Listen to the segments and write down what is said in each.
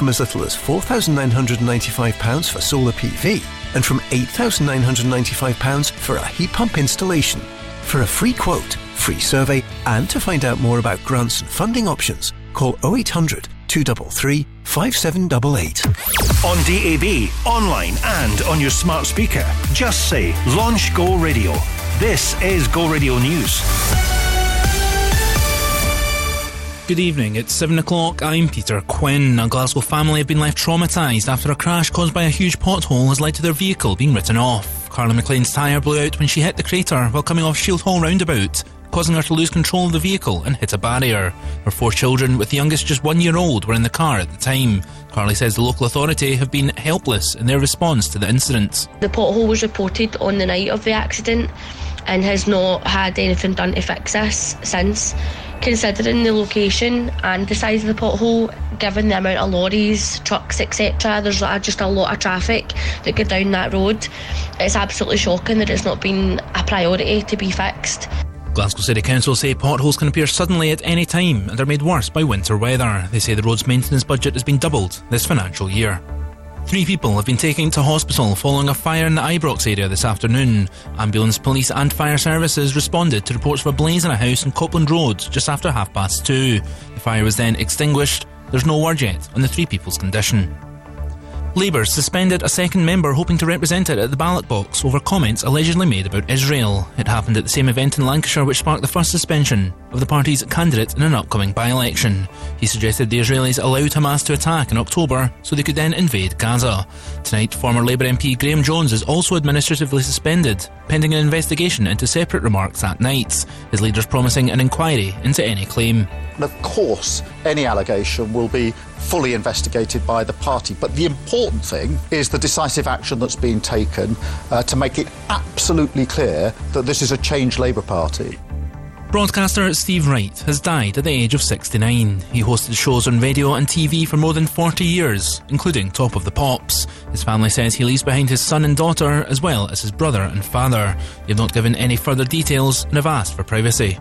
from as little as £4,995 for solar PV and from £8,995 for a heat pump installation. For a free quote, free survey, and to find out more about grants and funding options, call 0800 233 5788. On DAB, online, and on your smart speaker, just say Launch Go Radio. This is Go Radio News. Good evening, it's 7 o'clock. I'm Peter Quinn. A Glasgow family have been left traumatised after a crash caused by a huge pothole has led to their vehicle being written off. Carla McLean's tyre blew out when she hit the crater while coming off Shield Hall roundabout, causing her to lose control of the vehicle and hit a barrier. Her four children, with the youngest just one year old, were in the car at the time. Carly says the local authority have been helpless in their response to the incident. The pothole was reported on the night of the accident and has not had anything done to fix this since. Considering the location and the size of the pothole, given the amount of lorries, trucks, etc., there's just a lot of traffic that go down that road. It's absolutely shocking that it's not been a priority to be fixed. Glasgow City Council say potholes can appear suddenly at any time and are made worse by winter weather. They say the road's maintenance budget has been doubled this financial year. Three people have been taken to hospital following a fire in the Ibrox area this afternoon. Ambulance, police, and fire services responded to reports of a blaze in a house in Copland Road just after half past two. The fire was then extinguished. There's no word yet on the three people's condition. Labour suspended a second member hoping to represent it at the ballot box over comments allegedly made about Israel. It happened at the same event in Lancashire which sparked the first suspension of the party's candidate in an upcoming by election. He suggested the Israelis allowed Hamas to attack in October so they could then invade Gaza. Tonight, former Labour MP Graham Jones is also administratively suspended, pending an investigation into separate remarks at night. His leaders promising an inquiry into any claim. And of course, any allegation will be fully investigated by the party. But the important thing is the decisive action that's been taken uh, to make it absolutely clear that this is a change Labour Party. Broadcaster Steve Wright has died at the age of 69. He hosted shows on radio and TV for more than 40 years, including Top of the Pops. His family says he leaves behind his son and daughter, as well as his brother and father. They have not given any further details and have asked for privacy.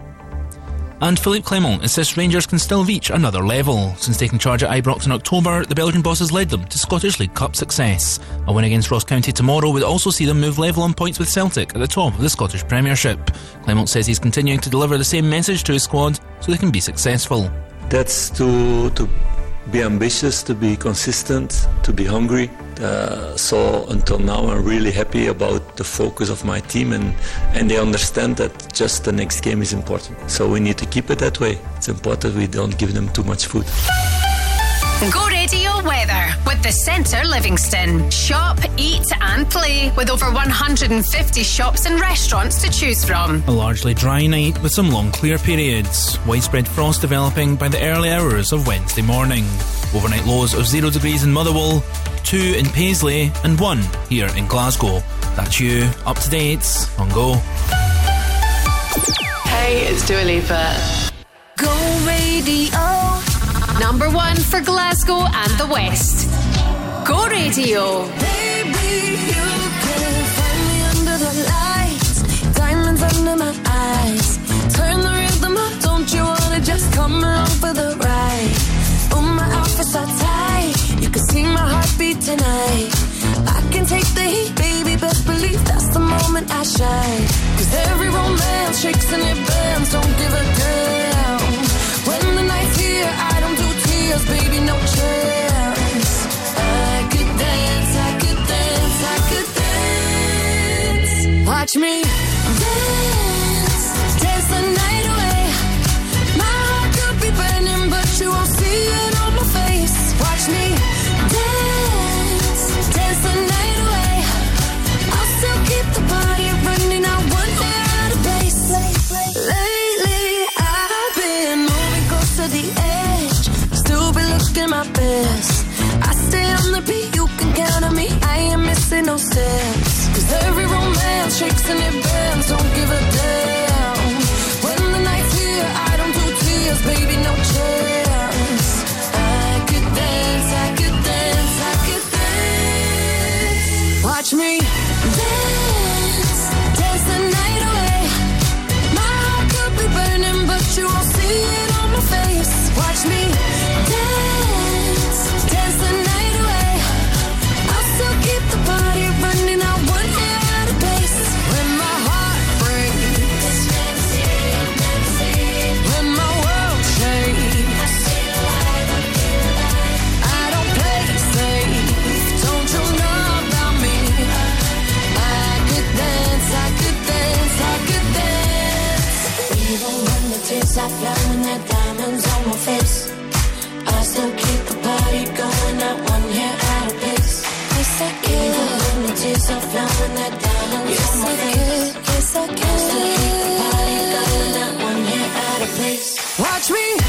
And Philippe Clement insists Rangers can still reach another level. Since taking charge at Ibrox in October, the Belgian boss has led them to Scottish League Cup success. A win against Ross County tomorrow would also see them move level on points with Celtic at the top of the Scottish Premiership. Clement says he's continuing to deliver the same message to his squad so they can be successful. That's to, to be ambitious, to be consistent, to be hungry. Uh, so until now, I'm really happy about the focus of my team, and and they understand that just the next game is important. So we need to keep it that way. It's important we don't give them too much food. Go Radio Weather with the Centre Livingston. Shop, eat, and play with over 150 shops and restaurants to choose from. A largely dry night with some long clear periods. Widespread frost developing by the early hours of Wednesday morning. Overnight lows of 0 degrees in Motherwell, 2 in Paisley, and 1 here in Glasgow. That's you, up to date on Go. Hey, it's Dua Lipa. Go Radio. Number one for Glasgow and the West. Go Radio. Baby, you can find me under the lights, diamonds under my eyes. Turn the rhythm up, don't you wanna just come along for the ride? Oh, my outfit's tight, you can see my heartbeat tonight. I can take the heat, baby, best believe that's the moment I shine. Cause every romance shakes and it bends, don't give a damn. When the night's here, I Watch me dance, dance the night away. My heart could be burning, but you won't see it on my face. Watch me best. I stay on the beat, you can count on me. I ain't missing no steps. Cause every romance shakes and it bends. Don't give a damn. When the night's here, I don't do tears, baby, no chance. I could dance, I could dance, I could dance. Watch me dance, dance the night away. My heart could be burning, but you won't see it Watch me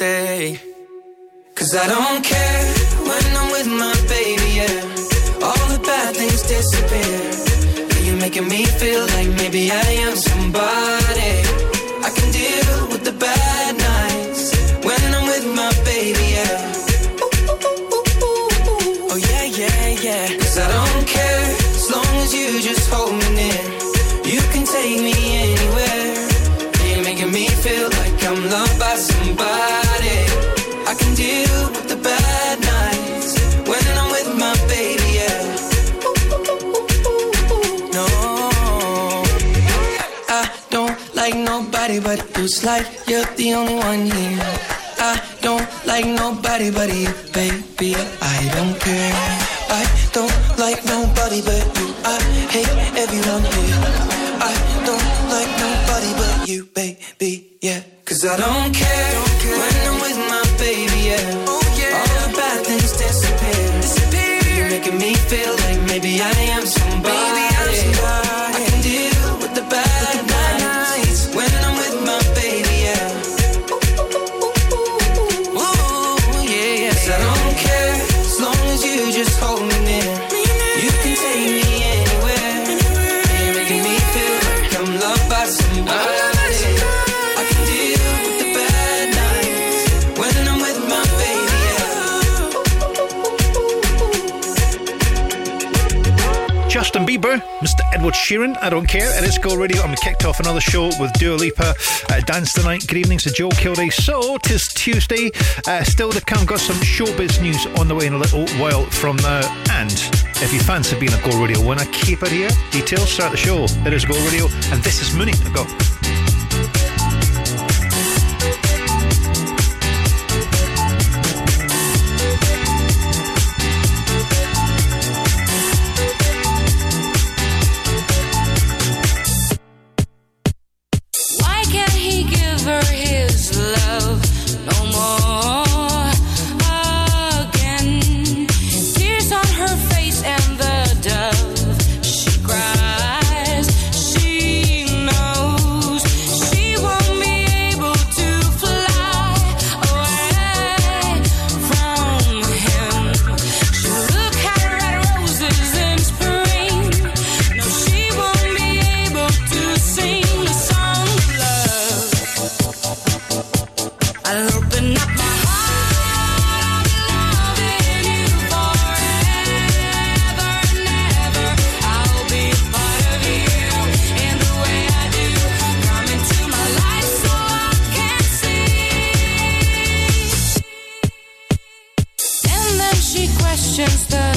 stay. Cause I don't care when I'm with my baby, yeah. All the bad things disappear. You're making me feel like maybe I am somebody. But. It's like you're the only one here. I don't like nobody but you, baby. I don't care. I don't like nobody but you. I hate everyone here. I don't like nobody but you, baby. Yeah, cause I don't care when I'm with my baby. Yeah, Edward Sheeran, I don't care. It is Go Radio, we kicked off another show with Dua Lipa. Uh, Dance tonight. Good evening to Joe Kilday. So, tis Tuesday. Uh, still to come. Got some showbiz news on the way in a little while from now. And if you fancy being a Go Radio winner, keep it here. Details start the show. It is Go Radio, and this is Mooney. Go. Chance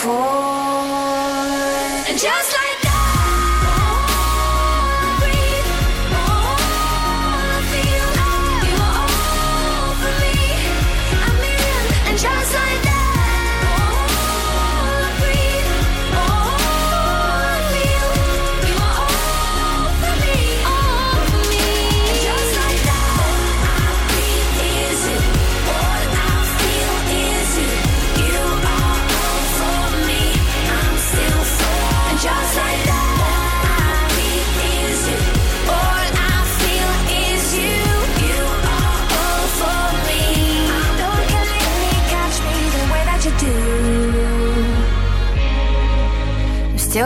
for.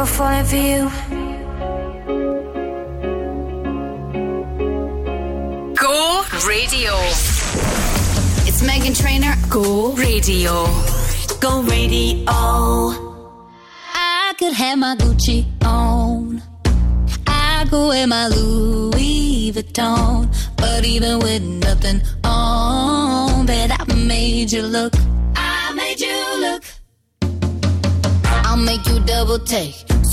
Still falling for you. Go Radio. It's Meghan Trainor. Go Radio. Go radio. I could have my Gucci on. I could wear my Louis Vuitton. But even with nothing on, bet I made you look. I made you look. I'll make you double take.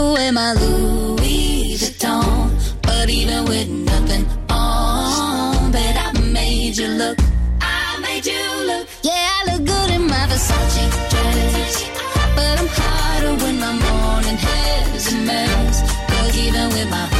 could wear my Louis Vuitton. But even with nothing on, bet I made you look. I made you look. Yeah, I look good in my Versace dress. But I'm hotter when my morning hair is a mess. Cause even with my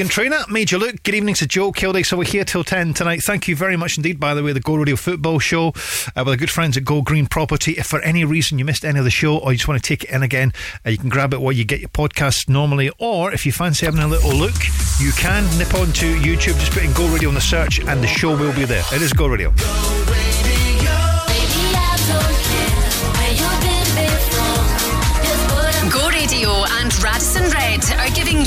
Meghan Trainor, you look. Good evening to Joe Kilday. So we're here till 10 tonight. Thank you very much indeed, by the way, the Go Radio Football Show uh, with our good friends at Go Green Property. If for any reason you missed any of the show or you just want to take it in again, uh, you can grab it while you get your podcast normally. Or if you fancy having a little look, you can nip on to YouTube, just put in Go Radio on the search and the show will be there. It is Go Radio. Put 'em Go Radio and Radisson Red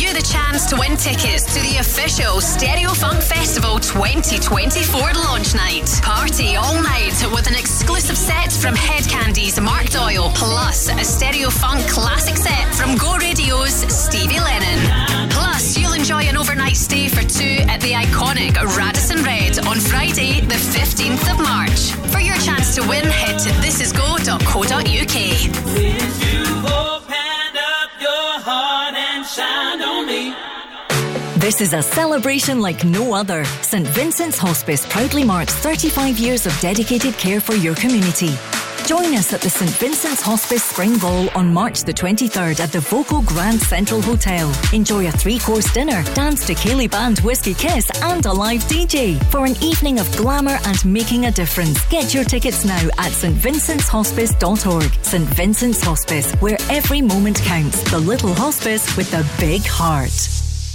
you the chance to win tickets to the official Stereo Funk Festival 2024 launch night. Party all night with an exclusive set from Hed Kandi's Mark Doyle, plus a Stereo Funk classic set from Go Radio's Stevie Lennon. Plus, you'll enjoy an overnight stay for two at the iconic Radisson Red on Friday, the 15th of March. For your chance to win, head to thisisgo.co.uk. This is a celebration like no other. St Vincent's Hospice proudly marks 35 years of dedicated care for your community. Join us at the St Vincent's Hospice Spring Ball on March the 23rd at the Voco Grand Central Hotel. Enjoy a three-course dinner, dance to ceilidh Band Whiskey Kiss and a live DJ for an evening of glamour and making a difference. Get your tickets now at stvincent'shospice.org. St Vincent's Hospice, where every moment counts. The little hospice with the big heart.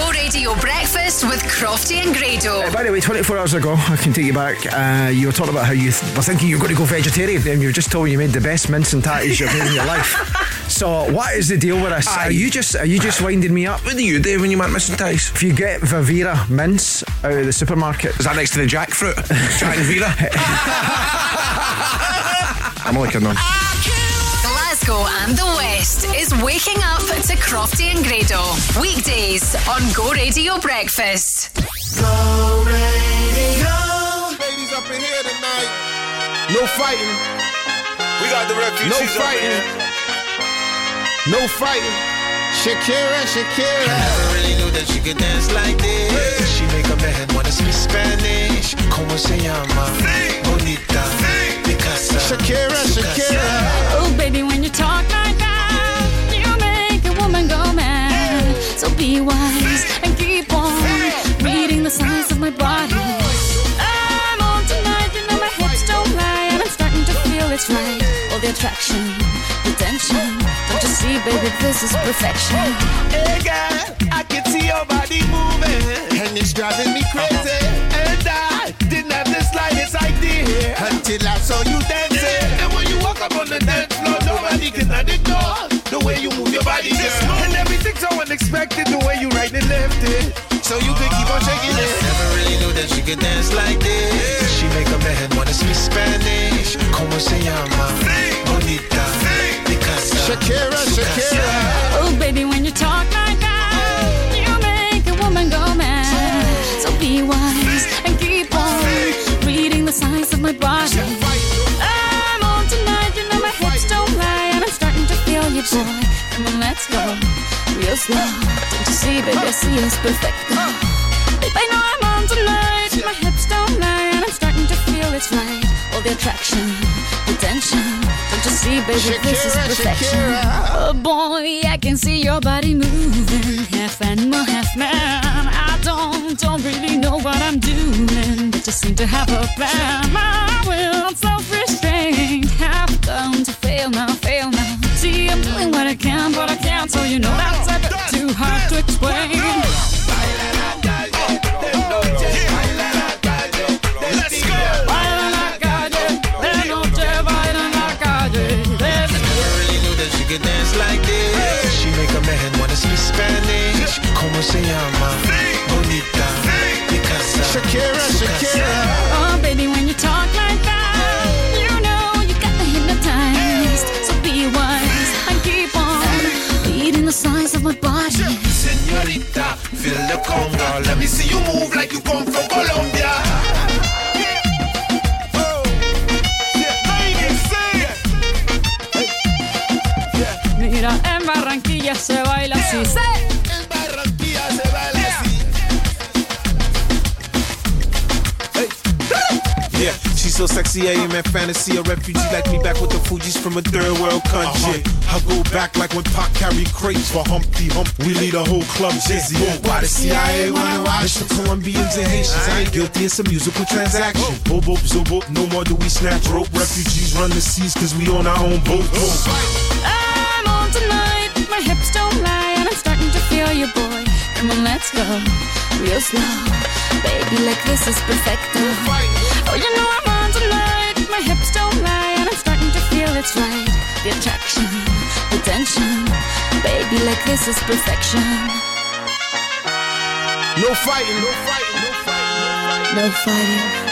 Go Radio Breakfast with Crofty and Grado. Uh, by the way, 24 hours ago, I can take you back. Uh, you were talking about how you th- were thinking you were going to go vegetarian, and you were just told you made the best mince and tatties you've made in your life. So, what is the deal with this? Are you just are you just winding me up? What do you do when you make mince and tatties? If you get Vivera mince out of the supermarket, Is that next to the jackfruit? Jack and Vera? I'm only kidding on. Glasgow and the West is waking up to Crofty and Grado. Weekdays on Go Radio Breakfast. Go radio. Ladies up in here tonight. No fighting. We got the refugees No up in fighting. here. No fighting. Shakira, Shakira. I never really knew that she could dance like this. She make a man wanna speak Spanish. Como se llama? Bonita. Picasa. Shakira, Shakira. Oh, baby, when you talk like that, you make a woman go mad. So be wise and keep on reading the signs of my body. I'm on tonight, you know my hips don't lie, and I'm starting to feel it's right. All the attraction, the tension. See, baby, this is perfection. Hey girl, I can see your body moving, and it's driving me crazy. And I didn't have the slightest idea until I saw you dancing. And when you walk up on the dance floor, nobody can ignore the way you move your body, girl. And everything's so unexpected, the way you right and left it. So you can keep on shaking it. Never really knew that she could dance like this. She make a man wanna speak Spanish. Como se llama? Bonita. Shakira, Shakira. Oh, baby, when you talk like that, you make a woman go mad. So be wise and keep on reading the signs of my body. I'm on tonight, you know my hips don't lie, and I'm starting to feel you, boy. Come on, let's go real slow. Don't you see, baby, I see it's perfect. Babe, I know I'm on tonight. My hips don't lie, and I'm starting to feel it's right. All the attraction, the tension. Don't you see, baby, this is perfection. Shakira. Oh boy, I can see your body moving, half animal, half man. I don't, don't really know what I'm doing, but just seem to have a plan. My will, I'm self-restraint, have come to fail now, fail now. See, I'm doing what I can, but I can't, so you know that's a bit too hard to explain. Spanish. Como Yeah, she's so sexy, am in fantasy. A refugee like me back with the Fugees from a third world country. Uh-huh. I go back like when Pac carried crates for Humpty Hump. We lead a whole club dizzy. Oh, why the CIA wanna watch the Colombians and Haitians? I ain't guilty, it's a musical transaction. Oh. Boop, boop, zo, boop, no more do we snatch rope. Oh. Refugees run the seas cause we on our own boat. I'm on tonight. My hips don't lie, and I'm starting to feel you, boy. Come on, let's go real slow. Baby, like this is perfect. Oh, you know I'm feel it's right. The attraction, the tension. Baby, like this is perfection. No fighting, no fighting, no fighting, no fighting. No fighting.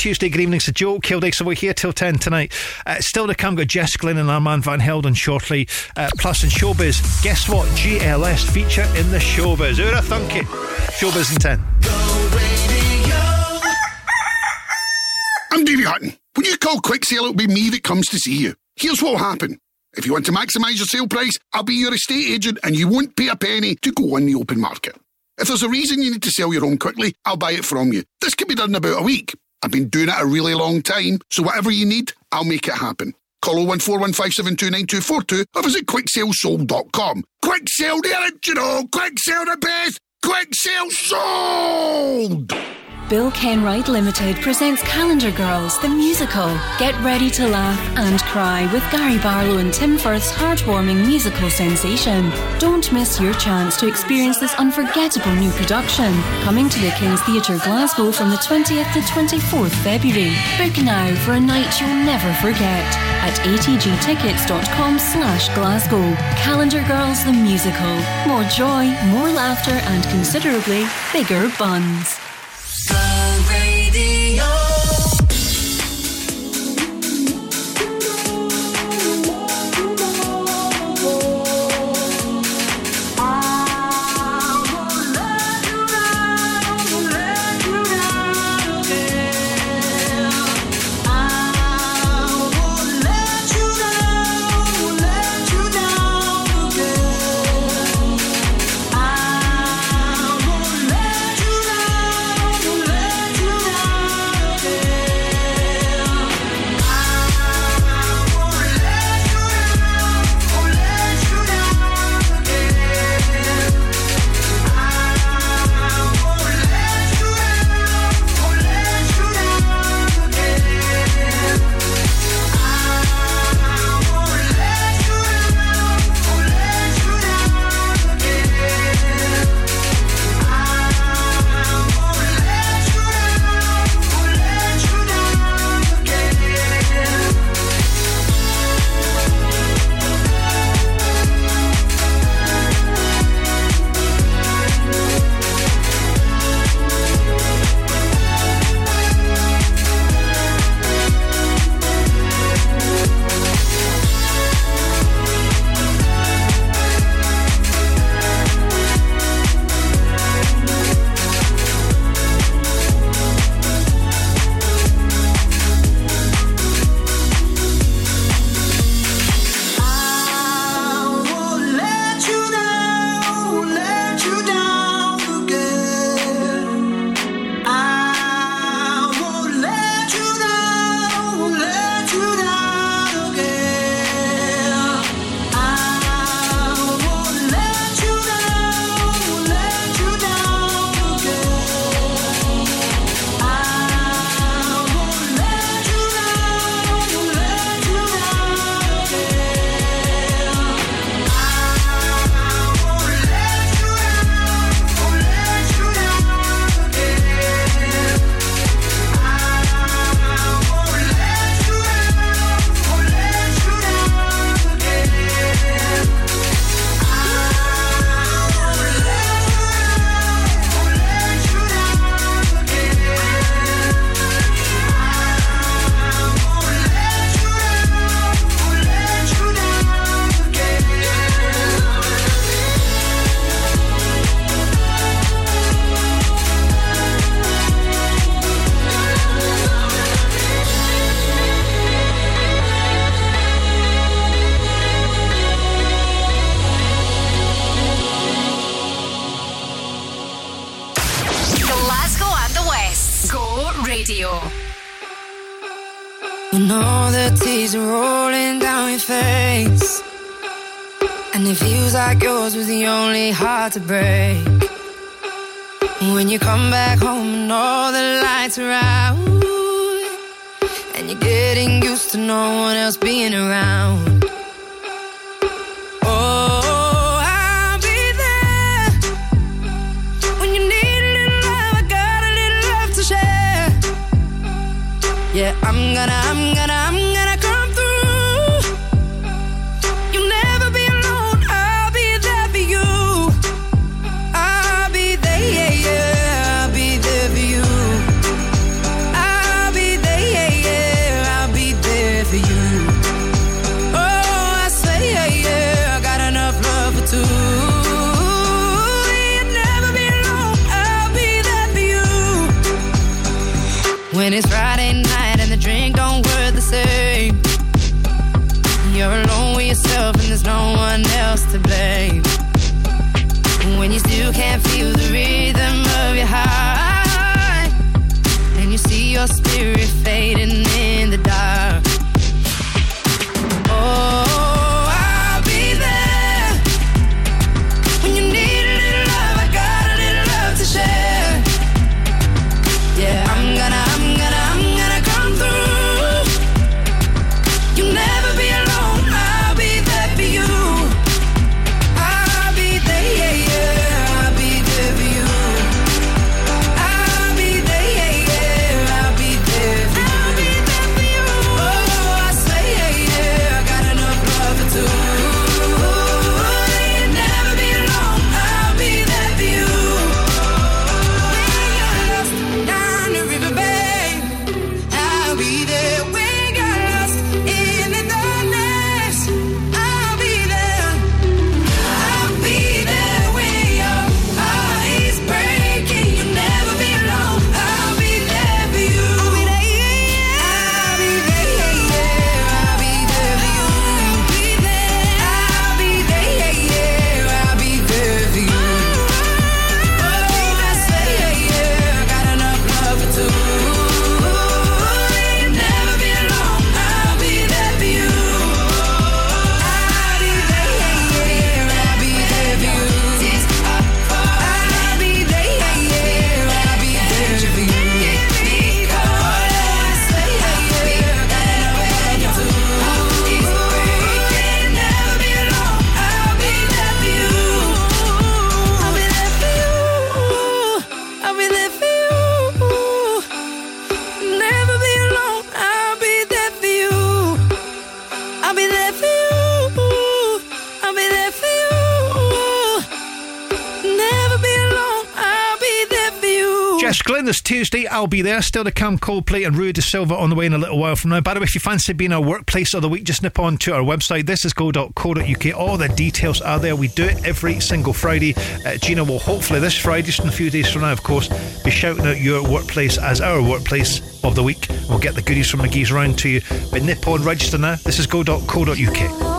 Tuesday good evening, so Joe Kilday, so we're here till 10 tonight. Uh, still to come, got Jess Glynne and Armand Van Helden shortly. Uh, plus in Showbiz, guess what? GLS feature in the Showbiz. Who'd thunk it? Showbiz in 10. I'm Davey Hutton. When you call Quick Sale, it'll be me that comes to see you. Here's what'll happen. If you want to maximise your sale price, I'll be your estate agent and you won't pay a penny to go on the open market. If there's a reason you need to sell your home quickly, I'll buy it from you. This can be done in about a week. I've been doing it a really long time, so whatever you need, I'll make it happen. Call 01415729242 or visit quicksalesold.com. Quick sale, the original! Quick sale the best! Quick sale sold! Bill Kenwright Limited presents Calendar Girls, the musical. Get ready to laugh and cry with Gary Barlow and Tim Firth's heartwarming musical sensation. Don't miss your chance to experience this unforgettable new production. Coming to the King's Theatre Glasgow from the 20th to 24th February. Book now for a night you'll never forget at atgtickets.com slash Glasgow. Calendar Girls, the musical. More joy, more laughter and considerably bigger buns. I'll be there. Still to come, Coldplay and Rui da Silva on the way in a little while from now. By the way, if you fancy being our workplace of the week, just nip on to our website, this is go.co.uk All the details are there. We do it every single Friday. Uh, Gina will hopefully this Friday, just in a few days from now, of course, be shouting out your workplace as our workplace of the week. We'll get the goodies from McGee's round to you. But nip on, register now. this is Thisisgo.co.uk.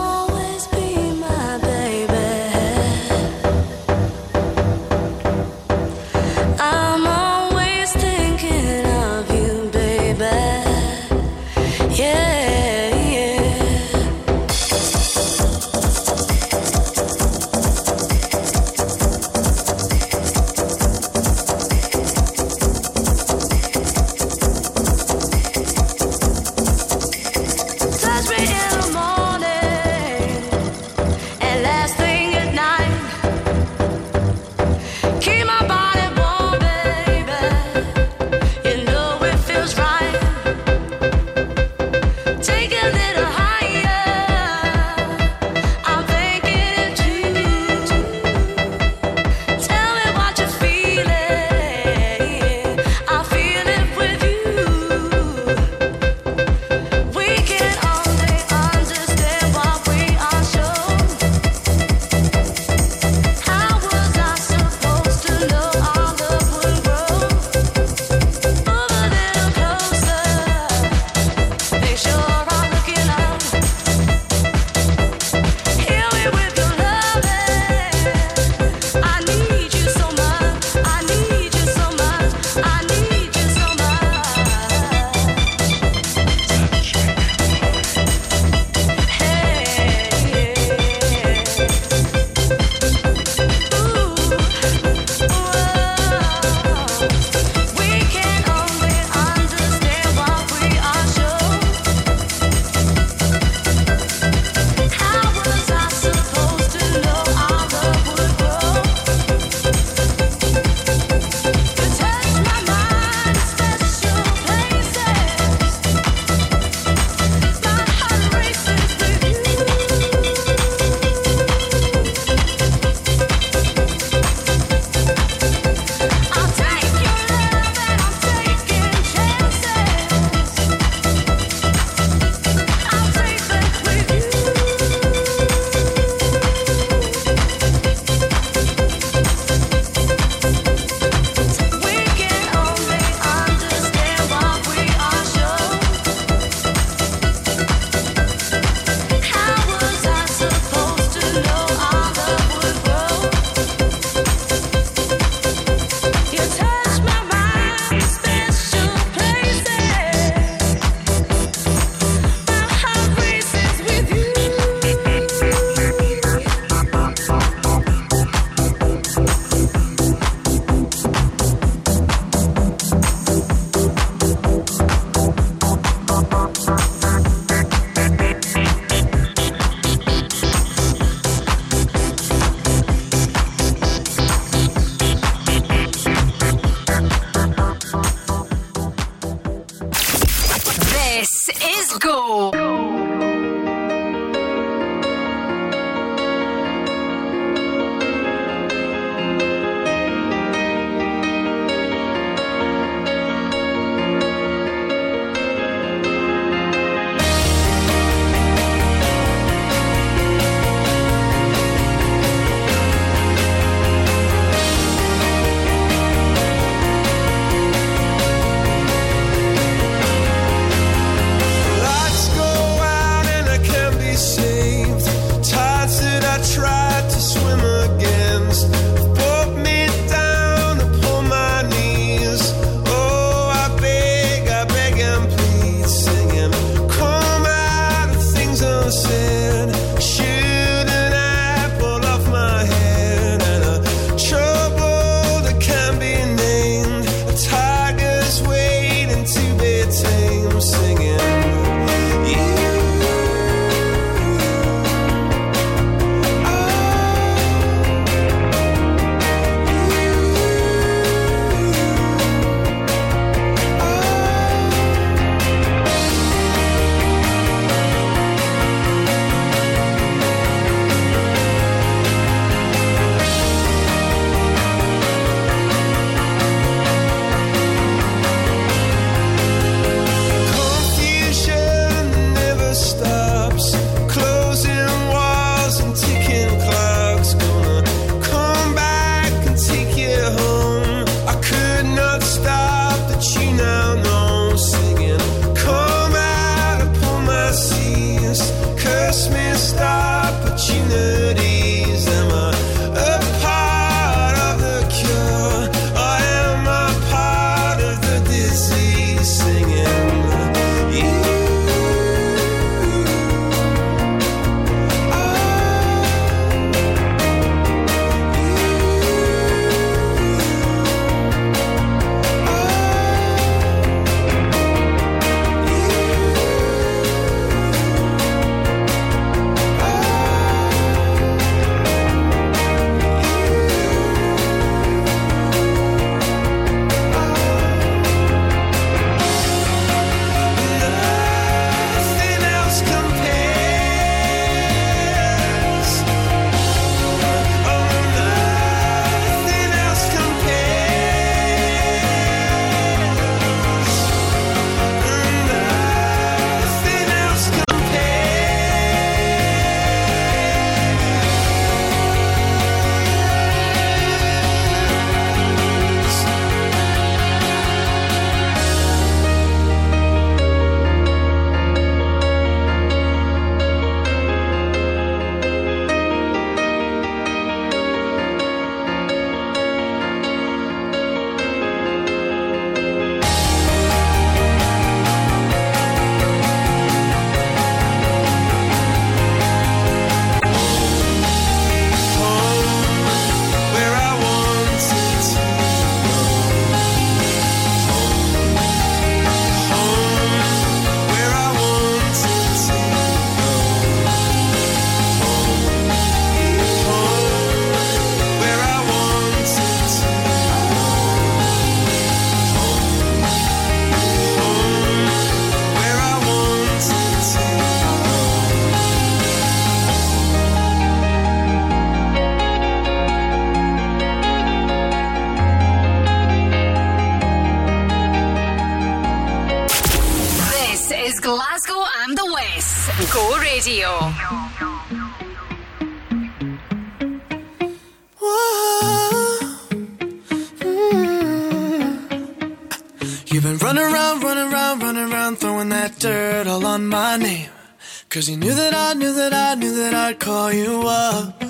Cause you knew that I knew that I knew that I'd call you up.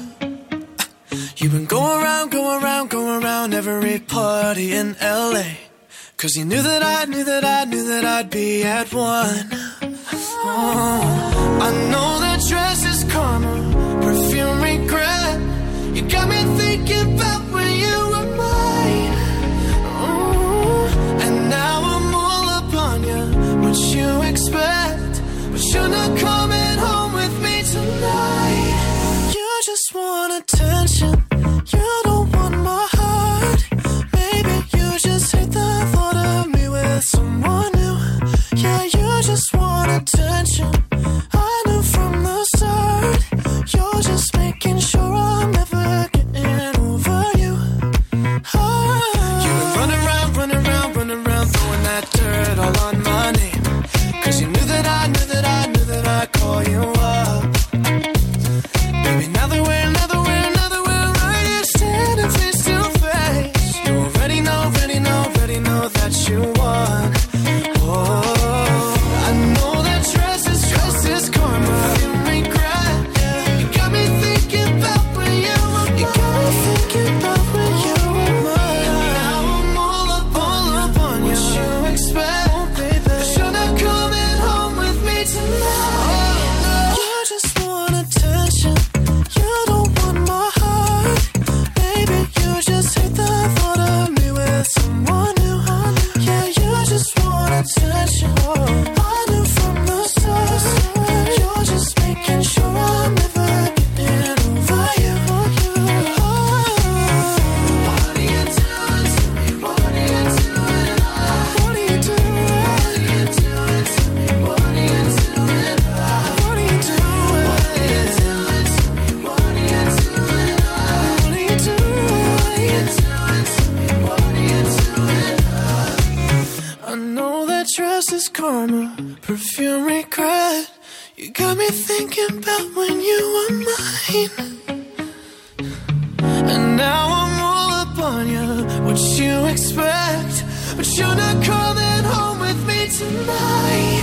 You've been going around, going around, going around every party in LA. Cause you knew that I knew that I knew that I'd be at one. on you what you expect? But you're not coming home with me tonight.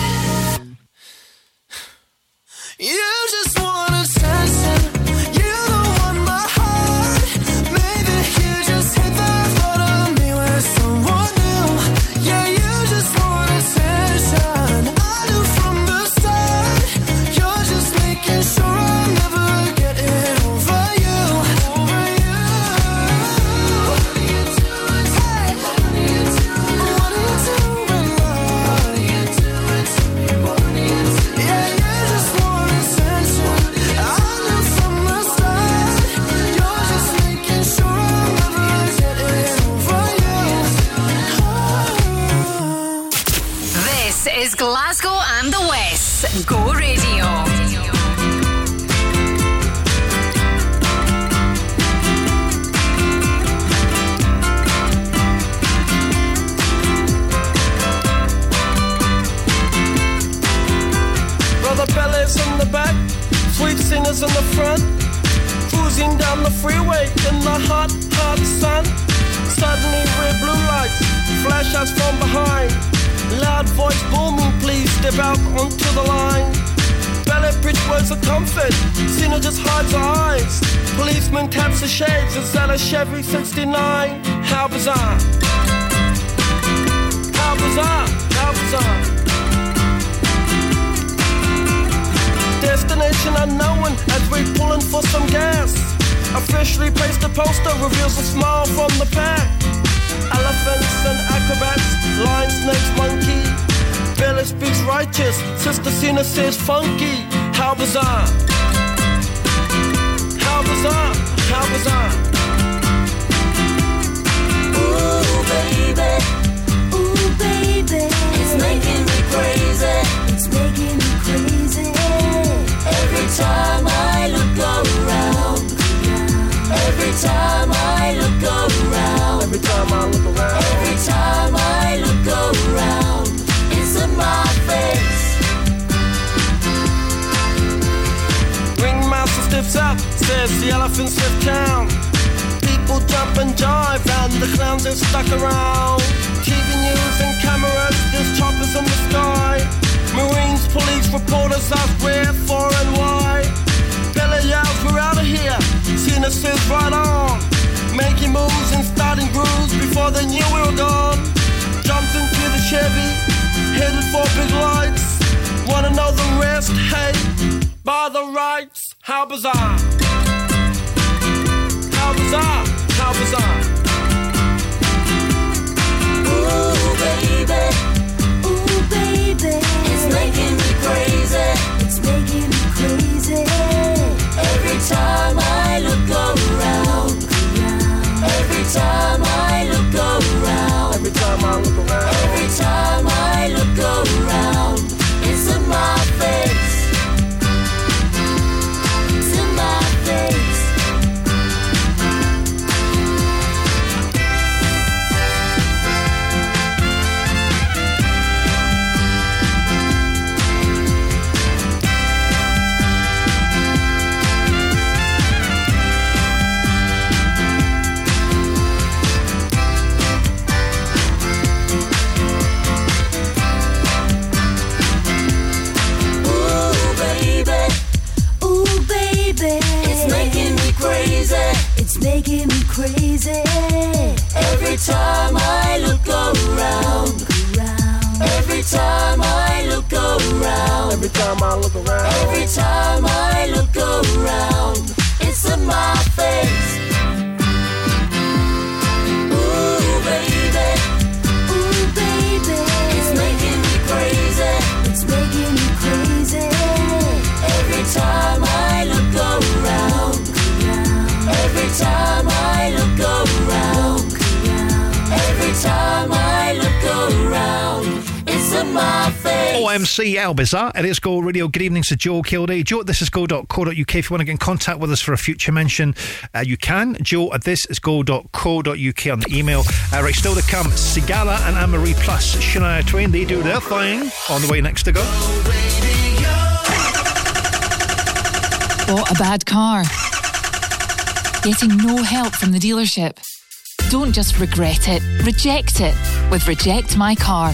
OMC Elbiza. It is Go Radio. Good evening to Joe Kilday. Joe at thisisgo.co.uk. If you want to get in contact with us for a future mention, uh, you can. Joe at this is thisisgo.co.uk on the email. Uh, right, still to come, Sigala and Anne Marie Plus Shania Twain. They do their thing on the way next to go. Bought a bad car. Getting no help from the dealership. Don't just regret it, reject it with Reject My Car.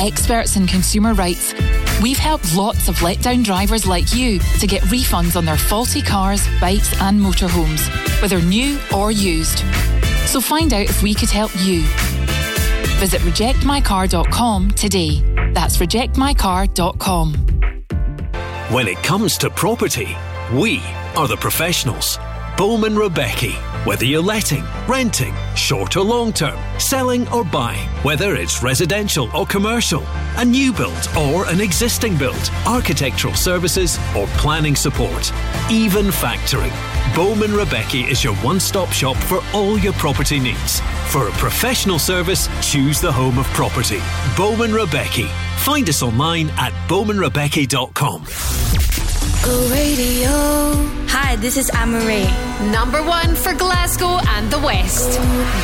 Experts in consumer rights. We've helped lots of letdown drivers like you to get refunds on their faulty cars, bikes, and motorhomes, whether new or used. So find out if we could help you. Visit rejectmycar.com today. That's rejectmycar.com. When it comes to property, we are the professionals. Bowman Rebecca. Whether you're letting, renting, short or long term, selling or buying, whether it's residential or commercial, a new build or an existing build, architectural services or planning support, even factoring. Bowman Rebecca is your one stop shop for all your property needs. For a professional service, choose the home of property. Bowman Rebecca. Find us online at bowmanrebecca.com. Go radio. Hi, this is Anne-Marie. Number one for Glasgow and the West.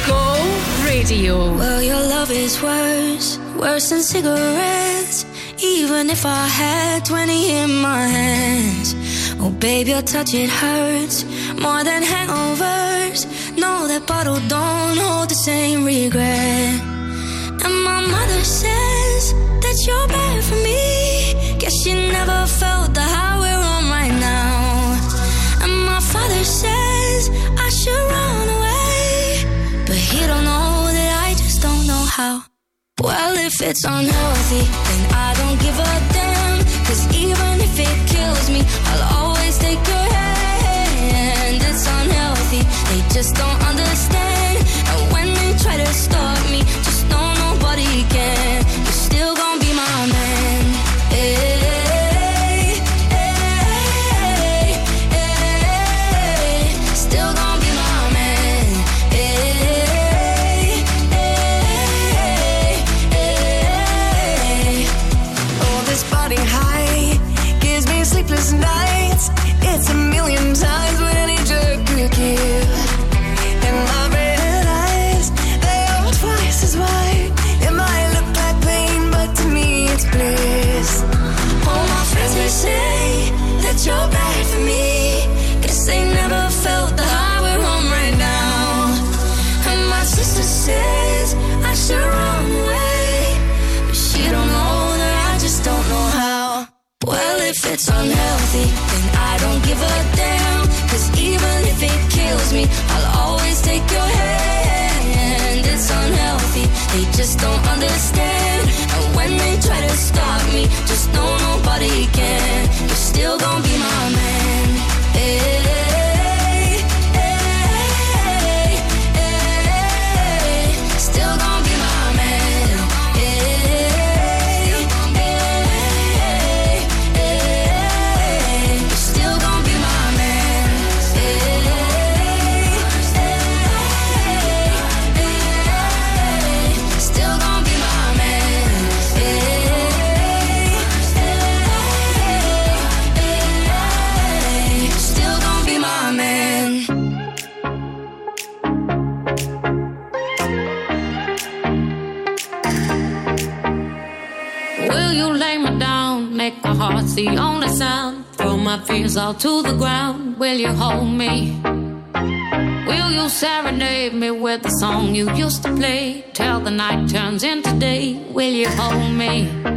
Go Radio. Well, your love is worse, worse than cigarettes. Even if I had 20 in my hands. Oh, babe, your touch, it hurts more than hangovers. No, that bottle don't hold the same regret. And my mother says that you're bad for me. Guess she never felt the high we're on right now. And my father says I should run away. But he don't know that I just don't know how. Well, if it's unhealthy, then I don't give a damn. Cause even if it kills me, I'll always take your hand. It's unhealthy, they just don't understand. And when they try to stop it me, I'll always take your hand. It's unhealthy, they just don't understand. And when they try to stop me, just know nobody can. You're still gonna down? Make my heart the only sound. Throw my fears all to the ground. Will you hold me? Will you serenade me with the song you used to play? Till the night turns into day. Will you hold me?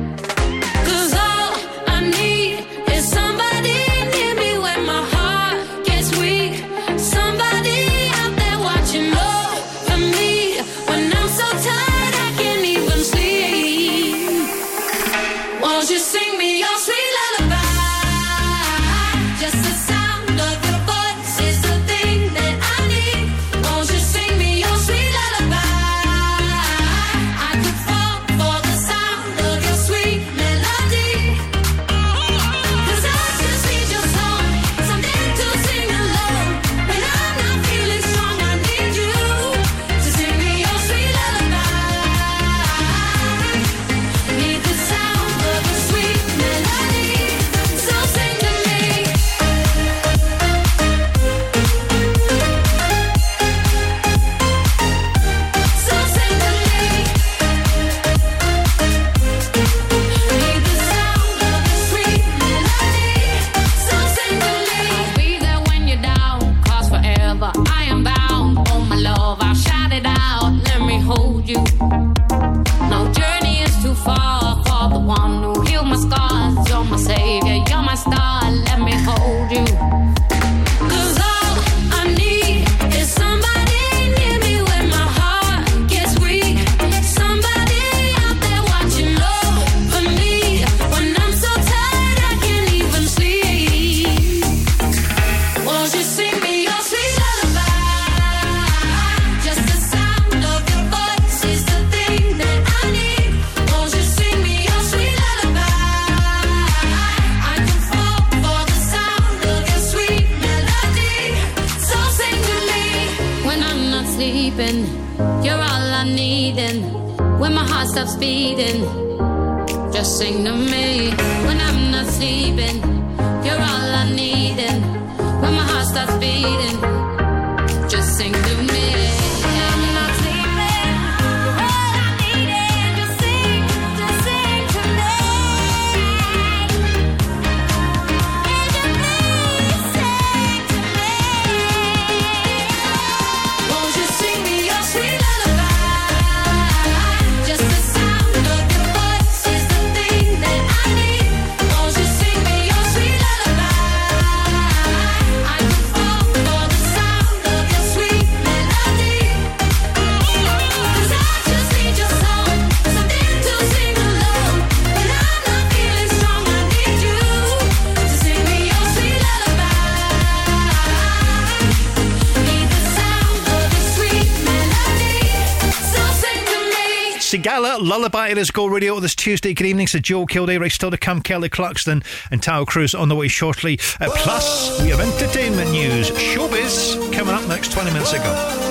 Lullaby. It is Go Radio this Tuesday. Good evening to Joe Kilday, still to come, Kelly Clarkson and Taio Cruz on the way shortly. Uh, plus, we have entertainment news, showbiz coming up next 20 minutes ago.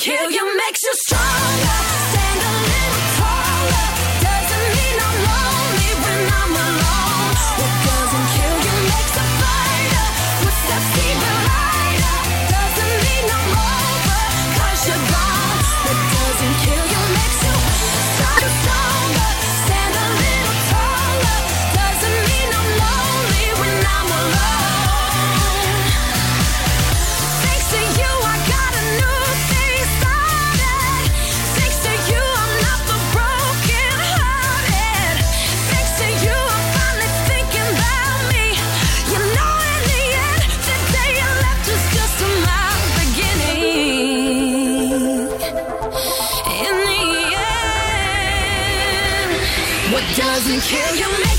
kill you. and kill your man.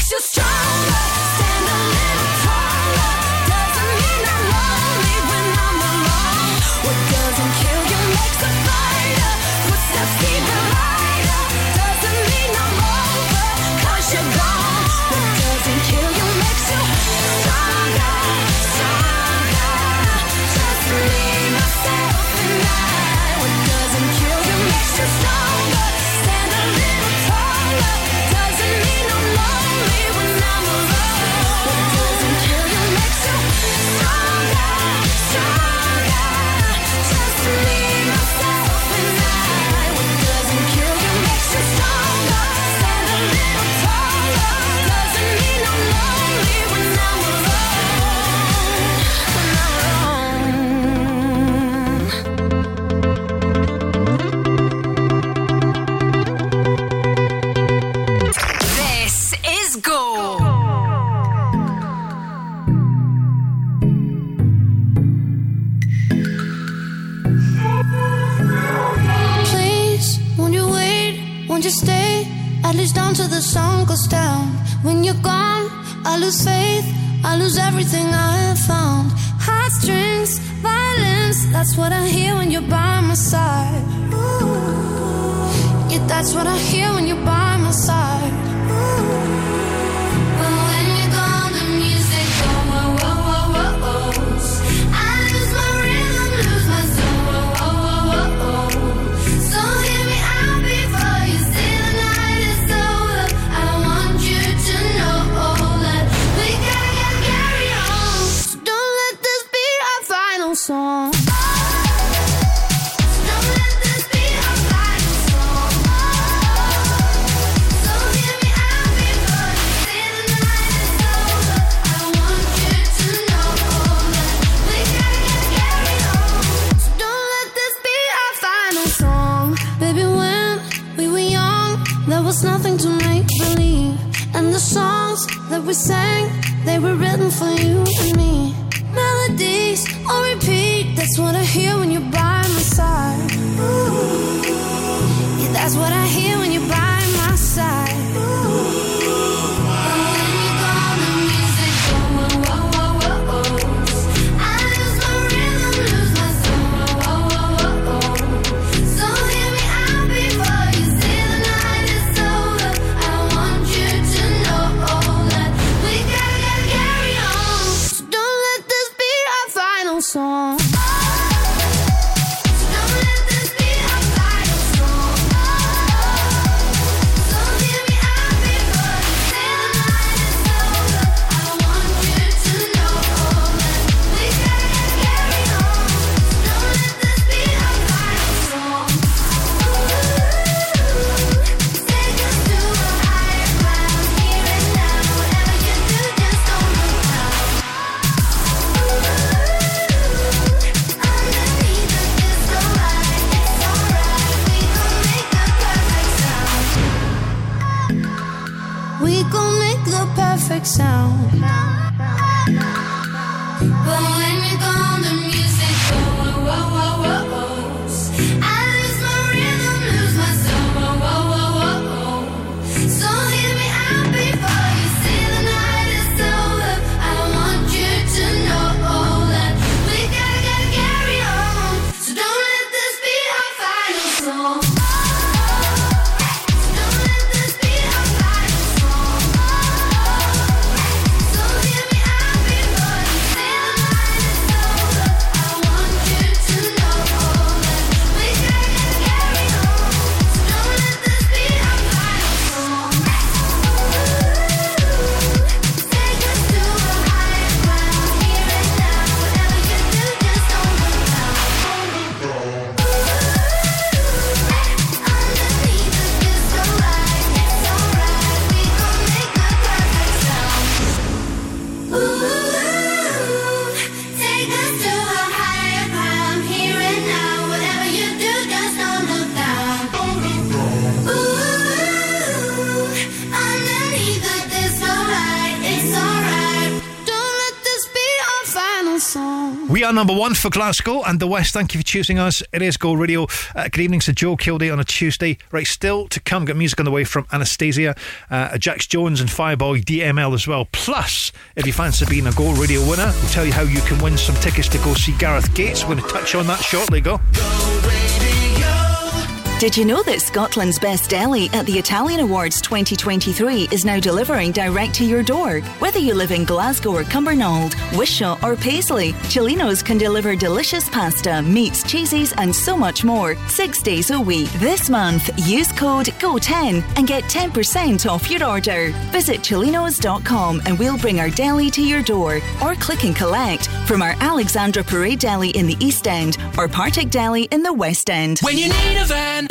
I lose faith, I lose everything I have found. Heartstrings, violence, that's what I hear when you're by my side. Ooh. Yeah, that's what I hear when you're by my side. Ooh. Number one for Glasgow and the West. Thank you for choosing us. It is Go Radio. Uh, good evening to Joe Kilday on a Tuesday. Right, still to come. Got music on the way from Anastacia, uh, Jax Jones, and Fireboy DML as well. Plus, if you fancy being a Go Radio winner, we'll tell you how you can win some tickets to go see Gareth Gates. We're going to touch on that shortly. Go. Did you know that Scotland's Best Deli at the Italian Awards 2023 is now delivering direct to your door? Whether you live in Glasgow or Cumbernauld, Wishaw or Paisley, Celino's can deliver delicious pasta, meats, cheeses, and so much more six days a week. This month, use code GO10 and get 10% off your order. Visit celinos.com and we'll bring our deli to your door or click and collect from our Alexandra Parade Deli in the East End or Partick Deli in the West End. When you need a van,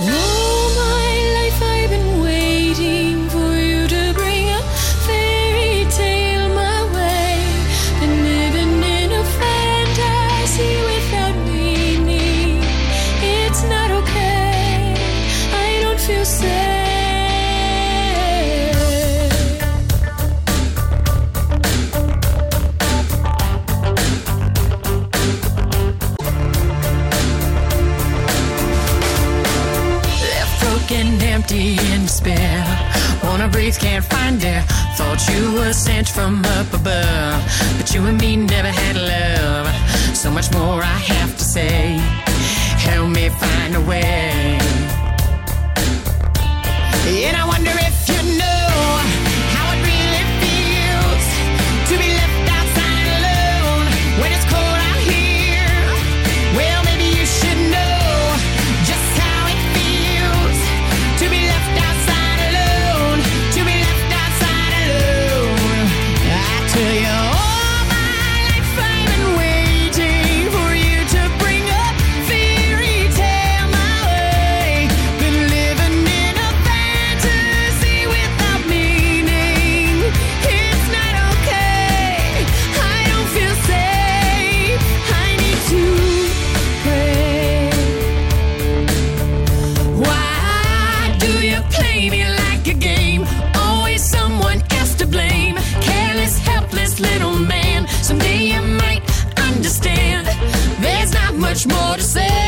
my empty, in despair. Wanna breathe, can't find air. Thought you were sent from up above. But you and me never had love. So much more I have to say. Help me find a way. And I wonder if much more to say,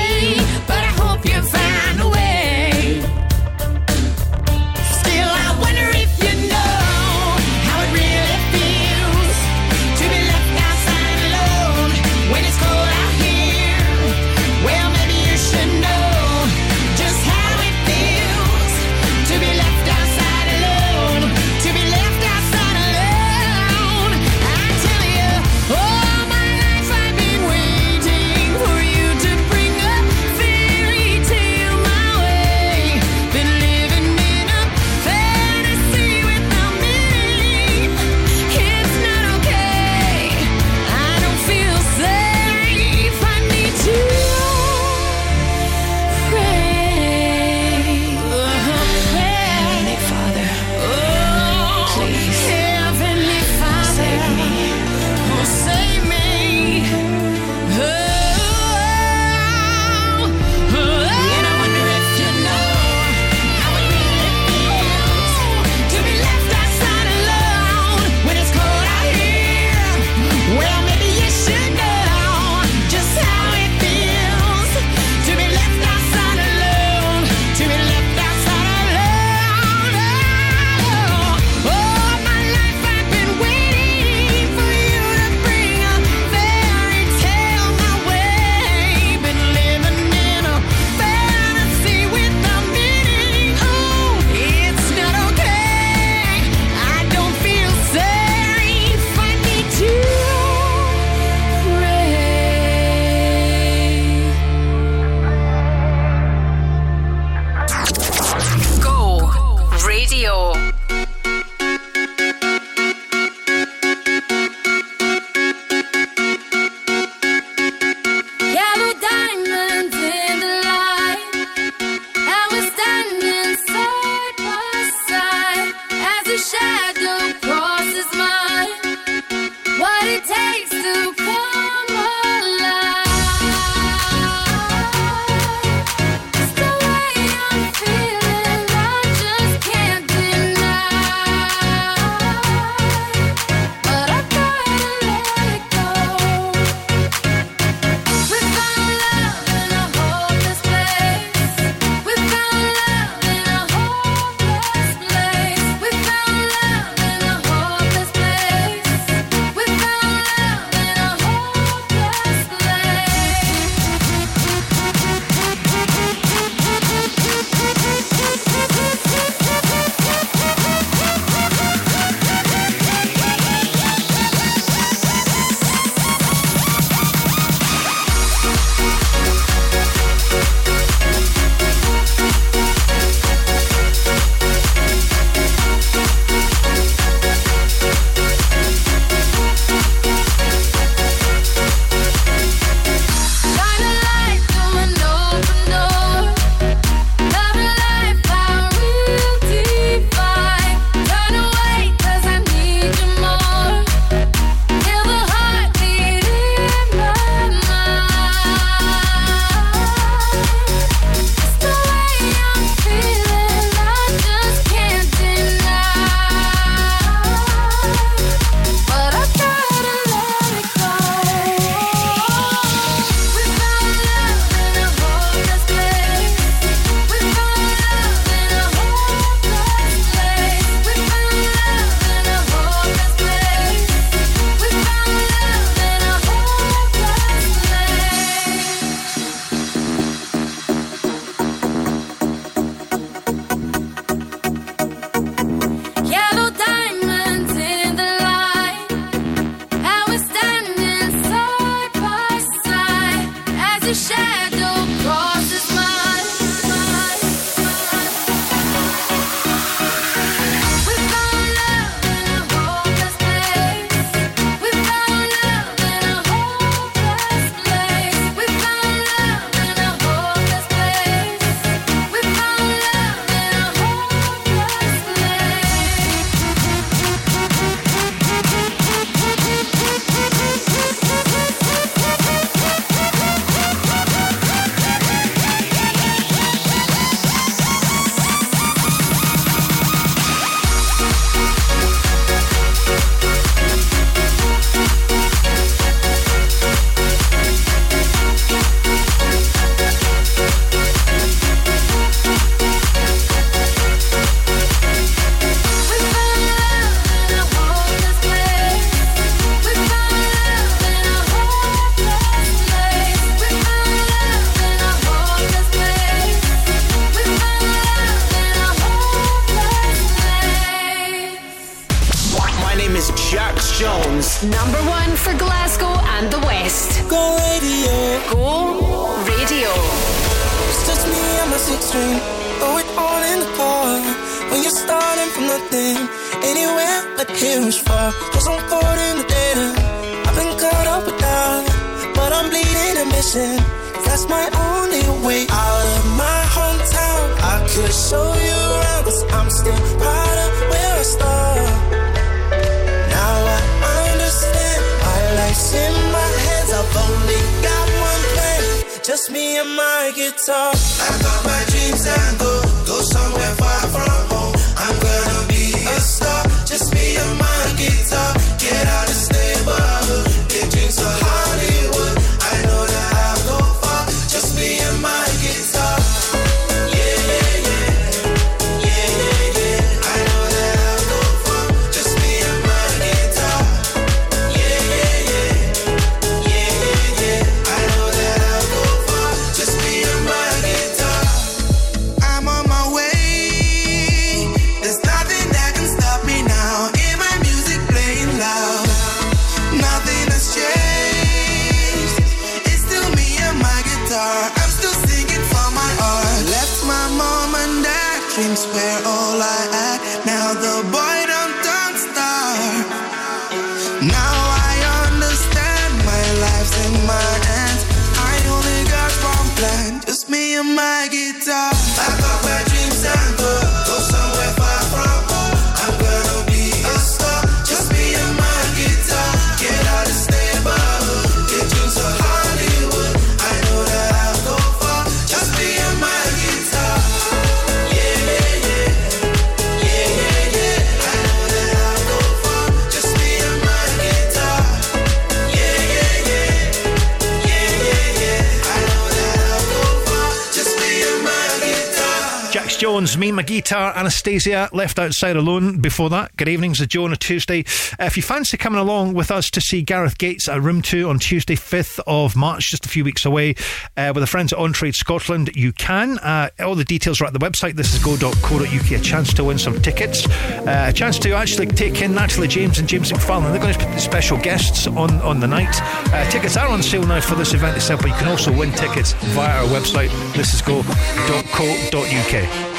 Jones, Me, My Guitar, Anastacia, Left Outside Alone. Before that, Good Evenings a Joe on a Tuesday. If you fancy coming along with us to see Gareth Gates at Room 2 on Tuesday, 5th of March, just a few weeks away, uh, with a friends at On Trade Scotland, you can. Uh, all the details are at the website, this is go.co.uk. A chance to win some tickets, uh, a chance to actually take in Natalie James and James McFarlane. They're going to be special guests on, on the night. Uh, tickets are on sale now for this event itself, but you can also win tickets via our website, this is go.co.uk.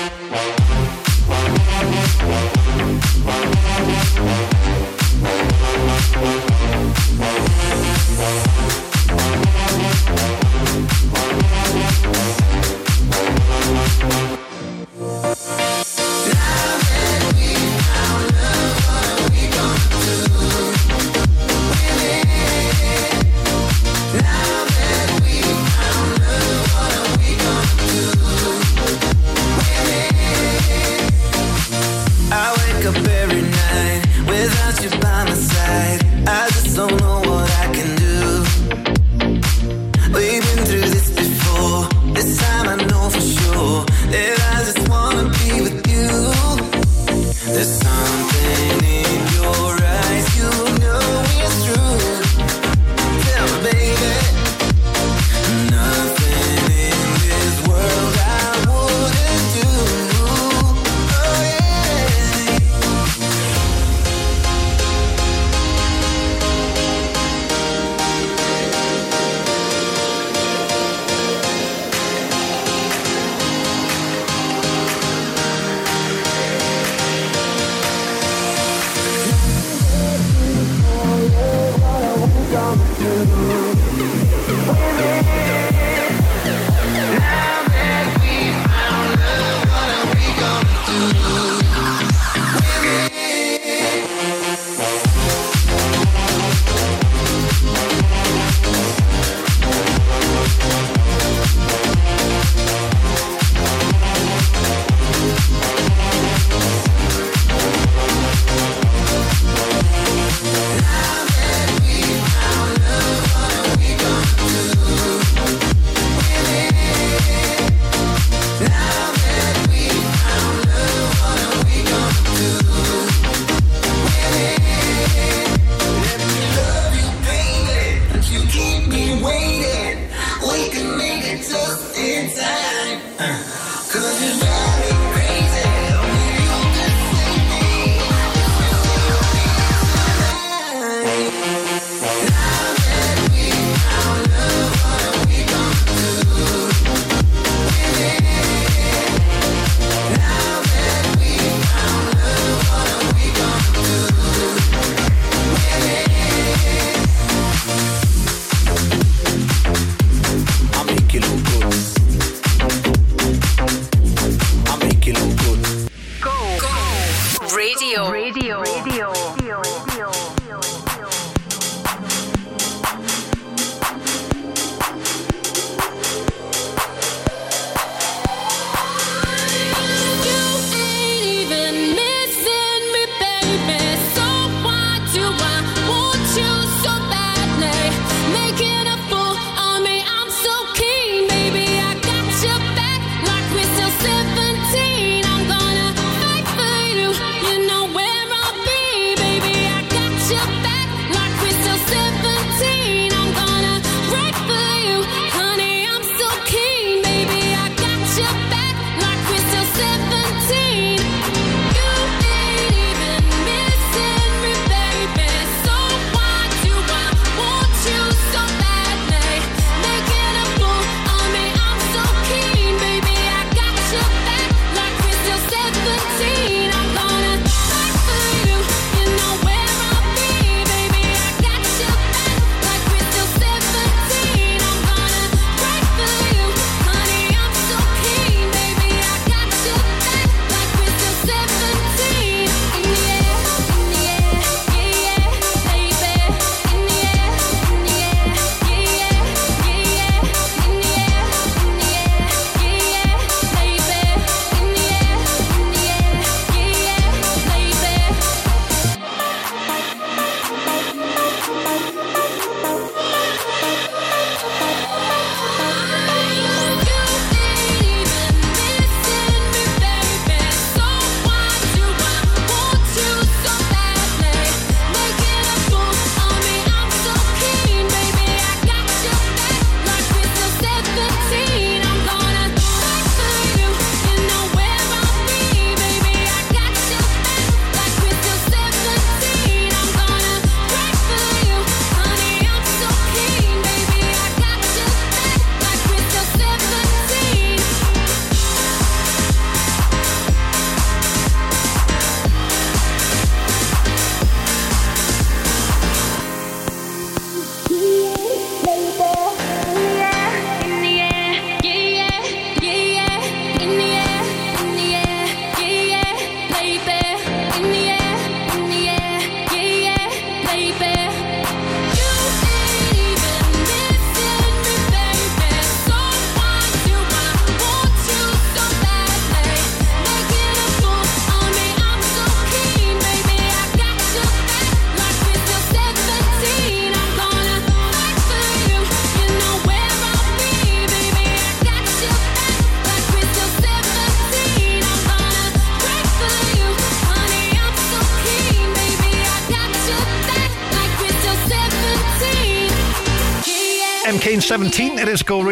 Thank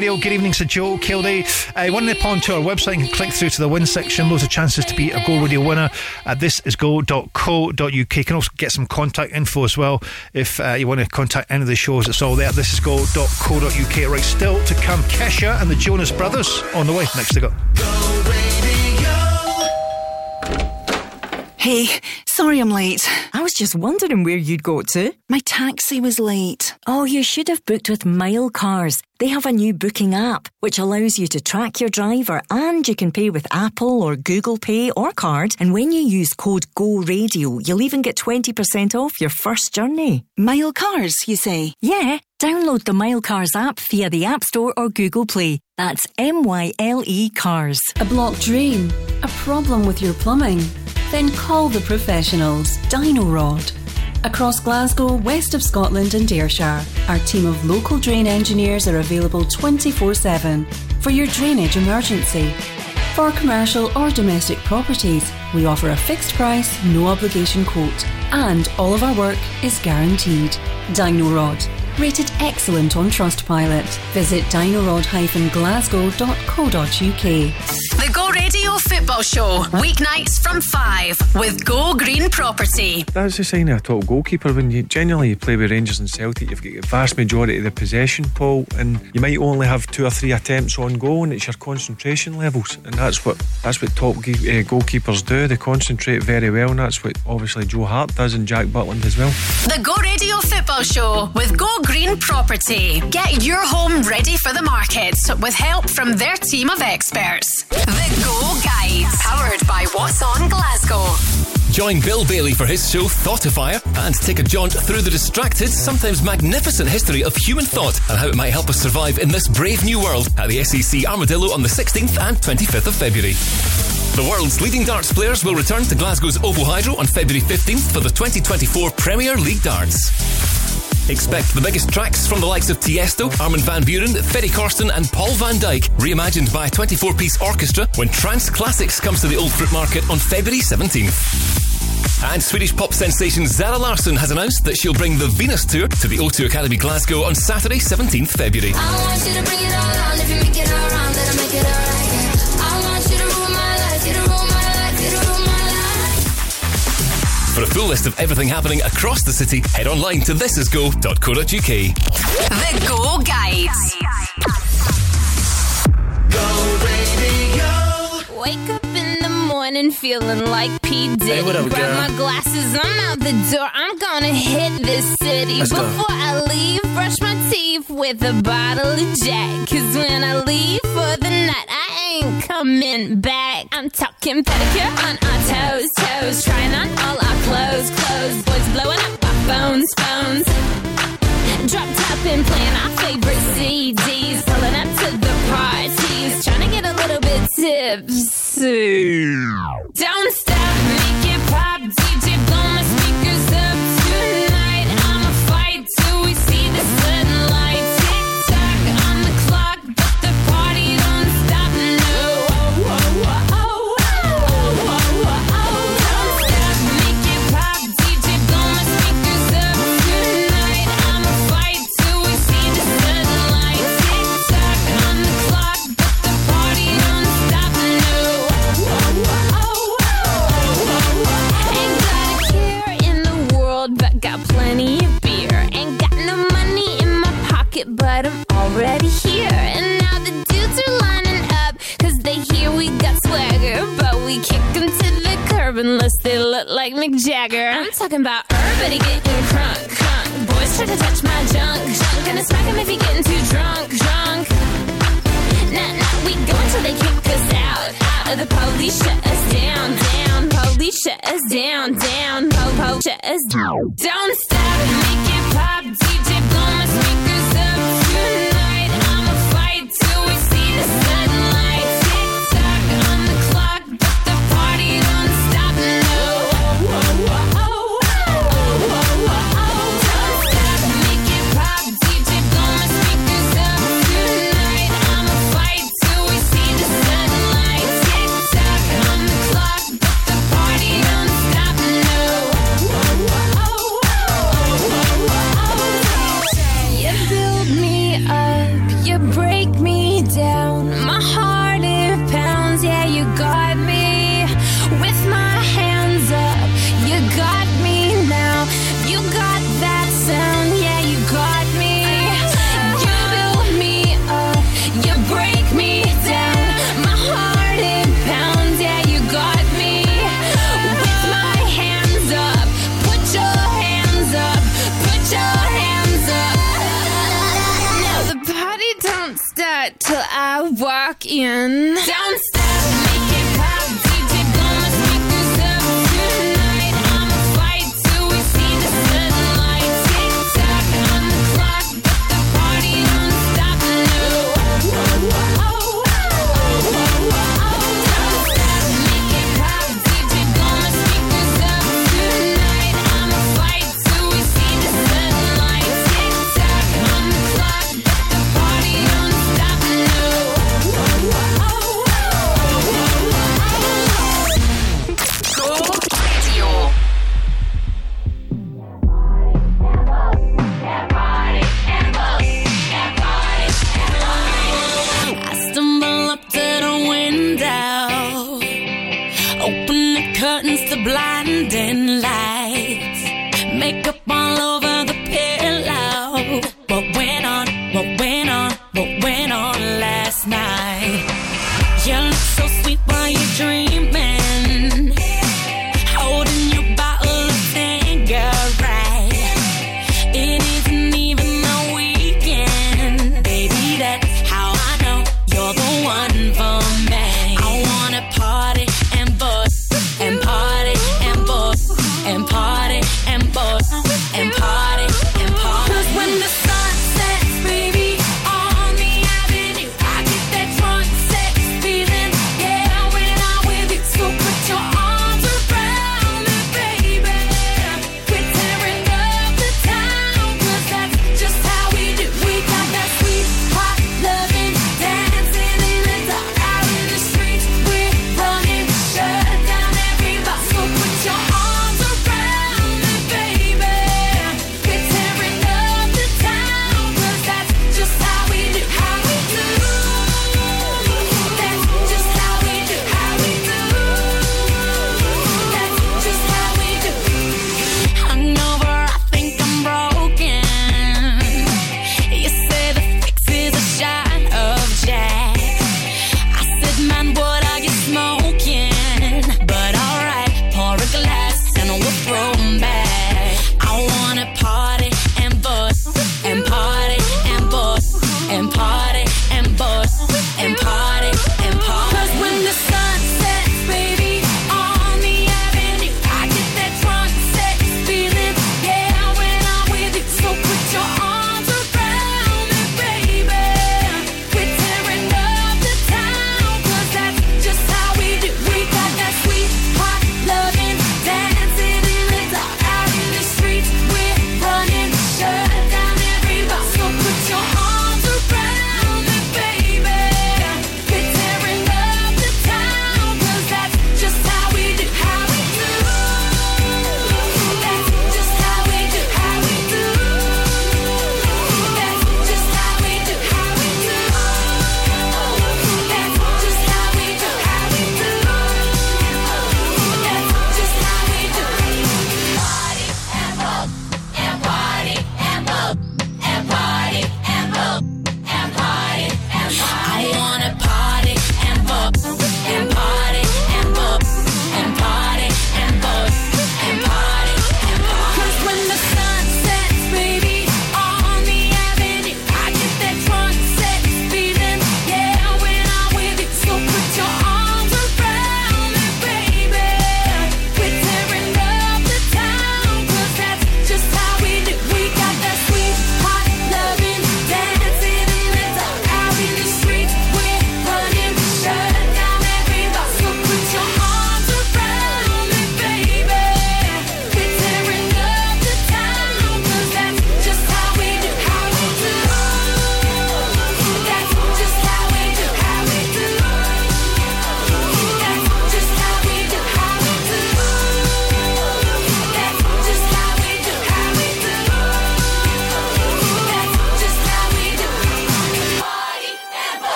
Radio. Good evening to Joe Kilday. Uh, to nip onto our website and click through to the win section. Loads of chances to be a Go Radio winner. Uh, this is go.co.uk. You can also get some contact info as well if uh, you want to contact any of the shows. It's all there. This is go.co.uk. Right, still to come Kesha and the Jonas Brothers on the way. Next to go. Hey, sorry I'm late. I was just wondering where you'd go to. My taxi was late. Oh, you should have booked with Myle Cars. They have a new booking app which allows you to track your driver and you can pay with Apple or Google Pay or card. And when you use code GO Radio, you'll even get 20% off your first journey. Myle Cars, you say? Yeah. Download the Myle Cars app via the App Store or Google Play. That's M Y L E Cars. A blocked drain? A problem with your plumbing? Then call the professionals. Dyno Rod. Across Glasgow, west of Scotland and Ayrshire, our team of local drain engineers are available 24 7 for your drainage emergency. For commercial or domestic properties, we offer a fixed price, no obligation quote, and all of our work is guaranteed. Dyno Rod. Rated excellent on Trustpilot. Visit dynorod-glasgow.co.uk. The Go Radio Football Show, weeknights from 5 with Go Green Property. That's the sign of a top goalkeeper. When you generally you play with Rangers and Celtic, you've got the vast majority of the possession, Paul, and you might only have two or three attempts on goal, and it's your concentration levels, and that's what that's what top ge- uh, goalkeepers do. They concentrate very well, and that's what obviously Joe Hart does, and Jack Butland as well. The Go Radio Football Show with Go Green Property. Get your home ready for the market with help from their team of experts. The Go Guide, powered by What's On Glasgow. Join Bill Bailey for his show Thoughtifier and take a jaunt through the distracted, sometimes magnificent history of human thought and how it might help us survive in this brave new world at the SEC Armadillo on the 16th and 25th of February. The world's leading darts players will return to Glasgow's OVO Hydro on February 15th for the 2024 Premier League Darts. Expect the biggest tracks from the likes of Tiesto, Armin van Buuren, Ferry Corsten, and Paul van Dyk, reimagined by a 24 piece orchestra when Trance Classics comes to the Old Fruit Market on February 17th. And Swedish pop sensation Zara Larsson has announced that she'll bring the Venus Tour to the O2 Academy Glasgow on Saturday, 17th February. For a full list of everything happening across the city, head online to thisisgo.co.uk. The Go Guides. Wake up in the morning feeling like P. Diddy. Hey, what up, Grab girl? my glasses, I'm out the door. I'm gonna hit this city. Let's go. Before I leave, brush my teeth with a bottle of Jack. Cause when I leave for the night, I ain't coming back. I'm talking pedicure on our toes, toes. Trying on all our clothes, clothes. Boys blowing up our phones, phones. Drop top and playing our favorite CDs. Pulling up to the parties. Trying to get a little bit tipsy. Don't stop, make it pop. Unless they look like Mick Jagger. I'm talking about everybody getting crunk, crunk. Boys try to touch my junk, junk. Gonna smack 'em if he getting too drunk, drunk. Nah, nah, we go until they kick us out. Out the police shut us down, down. Police shut us down, down. Po, po, shut us down. Don't stop, make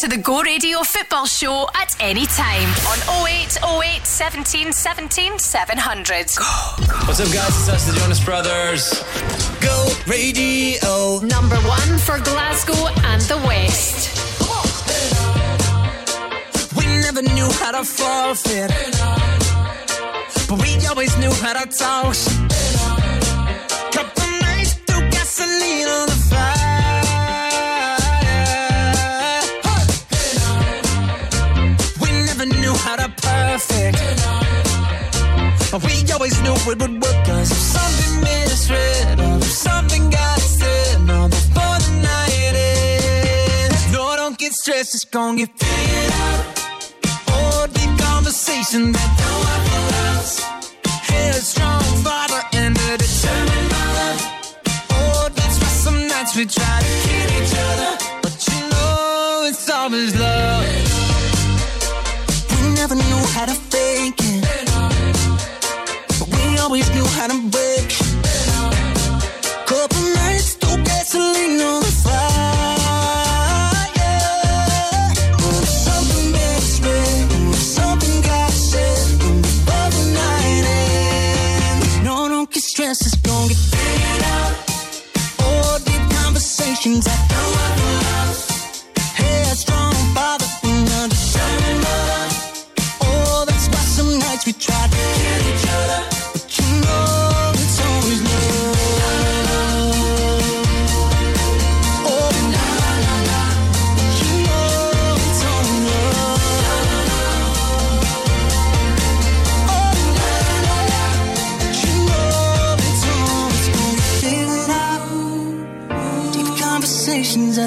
to the Go Radio Football Show at any time on 0808 17 17 700. What's up, guys? It's us, the Jonas Brothers. Go Radio. Number one for Glasgow and the West. We never knew how to forfeit, but we always knew how to toss. We always knew it would work. Cause if something us red Or if something got us said No, before the night ends. No, don't get stressed, it's gonna get figured out Oh, deep conversation that don't have to last Headstrong father and a determined mother. Oh, that's why some nights we try to kill each other. But you know it's always love. We never knew how to fake it always knew how to break. Couple nights, threw gasoline on the fire. Something red. Oh, something got said. Before the night ends. No, don't get stressed, it's gonna get figured out. Oh, deep conversations that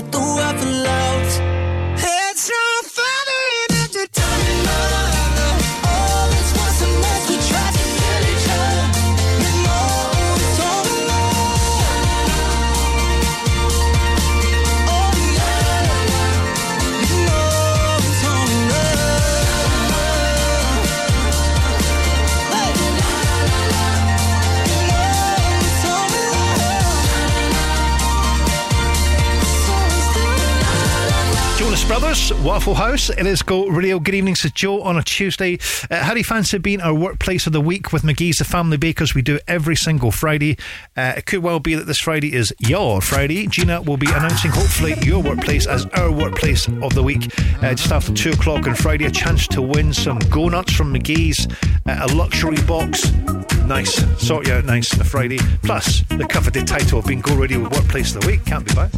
conversations Waffle House. It is Go Radio. Good evening, to Joe on a Tuesday. Uh, how do you fancy being our workplace of the week with McGhee's The Family Bakers? We do it every single Friday. Uh, it could well be that this Friday is your Friday. Gina will be announcing, hopefully, your workplace as our workplace of the week. Uh, just after two o'clock on Friday, a chance to win some Go Nuts from McGhee's, uh, a luxury box. Nice. Sort you out nice on a Friday. Plus, the coveted title of being Go Radio Workplace of the Week. Can't be bad.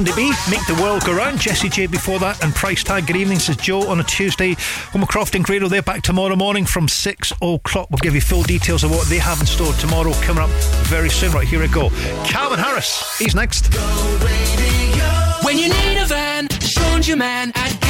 Sandy B, Make the World Go Round. Jessie J before that, and Price Tag. Good evening, says Joe on a Tuesday. Homercroft and Grado, they're back tomorrow morning from 6 o'clock. We'll give you full details of what they have in store tomorrow, coming up very soon. Right, here we go. Calvin Harris, he's next. When you need a van, Sean's your man at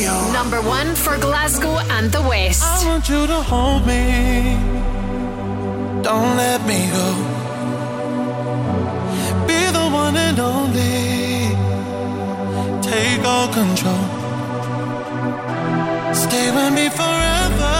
Number one for Glasgow and the West. I want you to hold me. Don't let me go. Be the one and only. Take all control. Stay with me forever.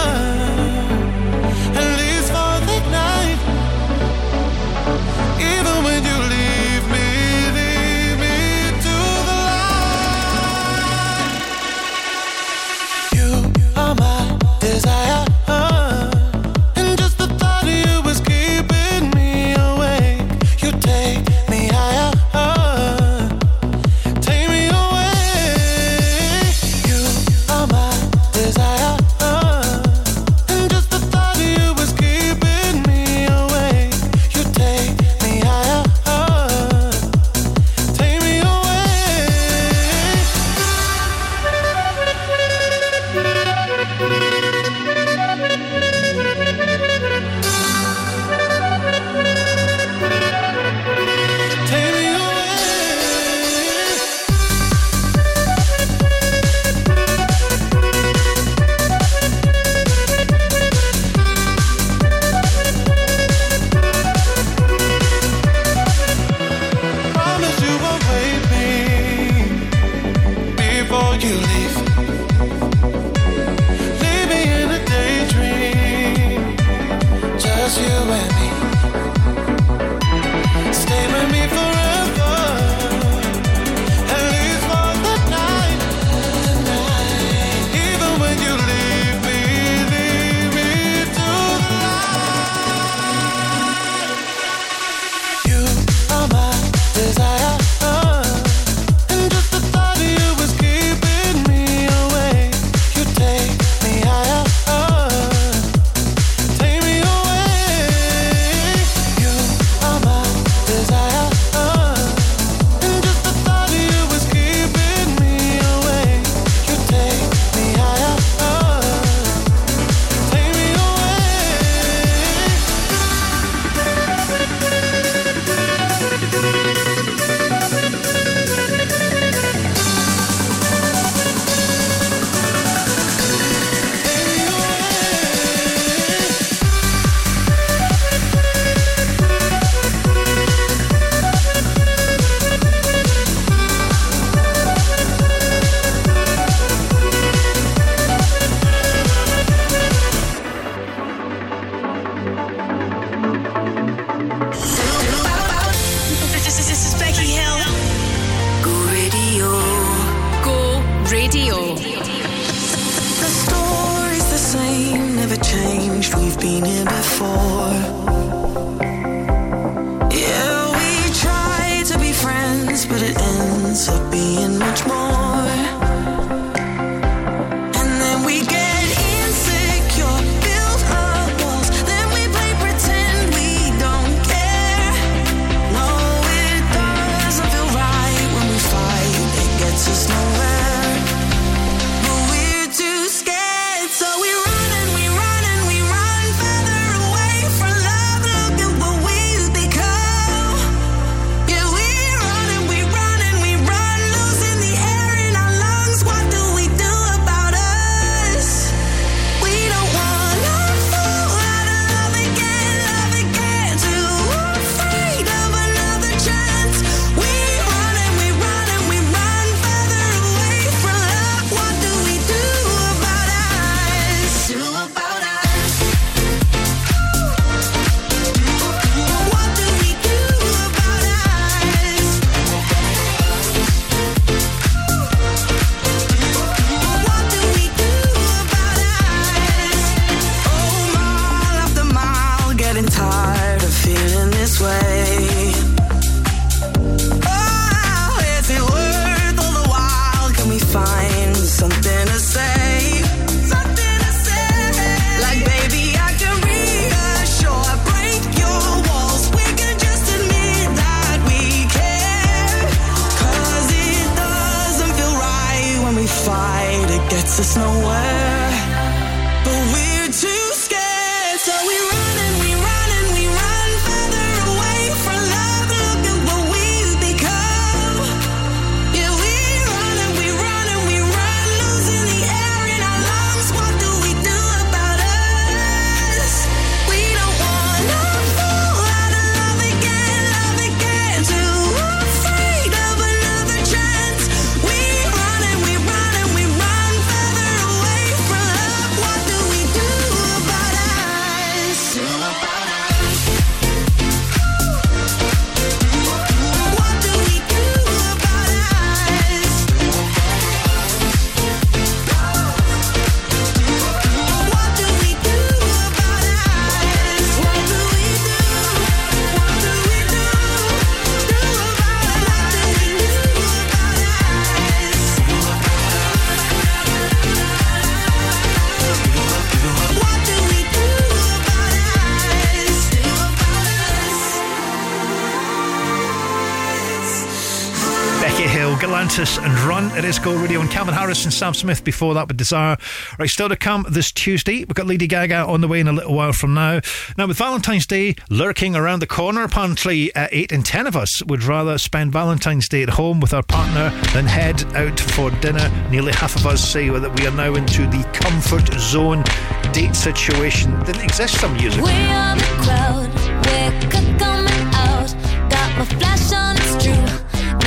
Disco Radio and Calvin Harris and Sam Smith before that with Desire. Right, still to come this Tuesday. We've got Lady Gaga on the way in a little while from now. Now, with Valentine's Day lurking around the corner, apparently uh, 8 in 10 of us would rather spend Valentine's Day at home with our partner than head out for dinner. Nearly half of us say that we are now into the comfort zone date situation. Didn't exist some years ago. We are the we're coming out. Got my flash on, it's true.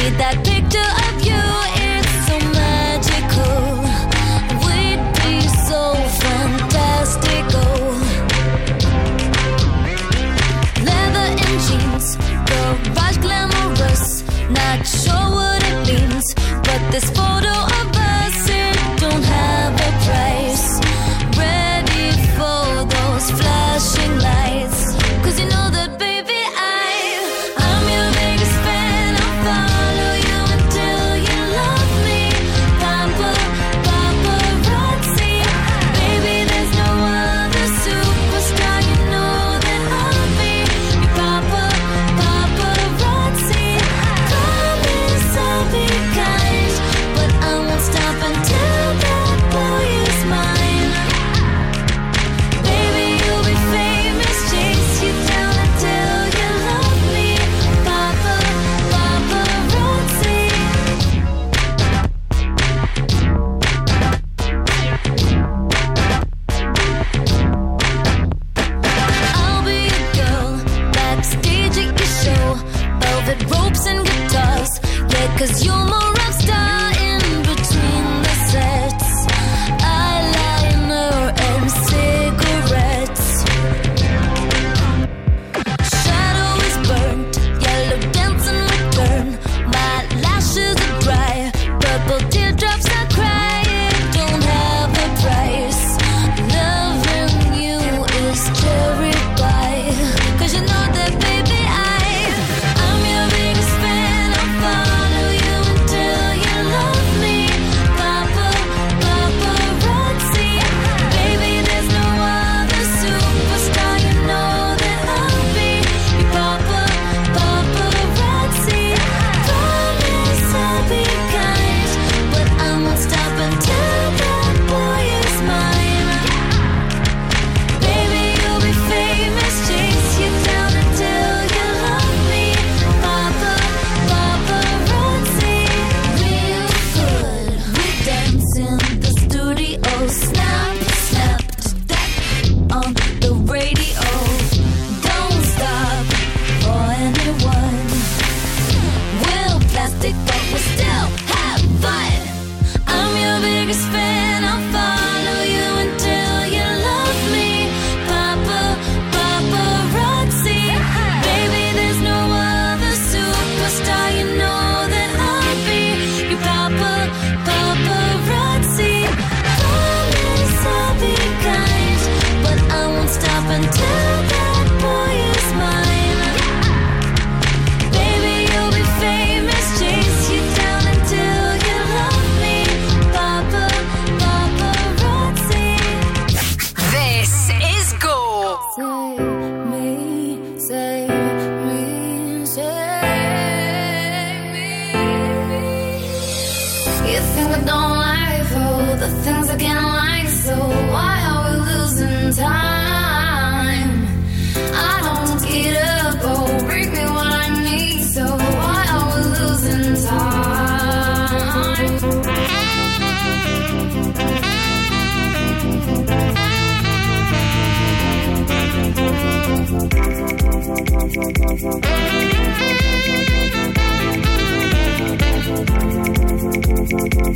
Need that picture of you. Not sure what it means, but this photo.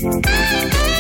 Thank you.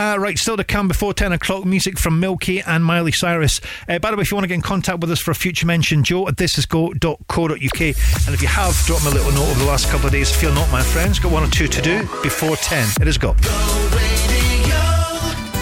Uh, right, still to come before 10 o'clock. Music from Milky and Miley Cyrus. Uh, by the way, if you want to get in contact with us for a future mention, joe at thisisgo.co.uk. And if you have dropped me a little note over the last couple of days, feel not, my friends. Got one or two to do before 10. It is go.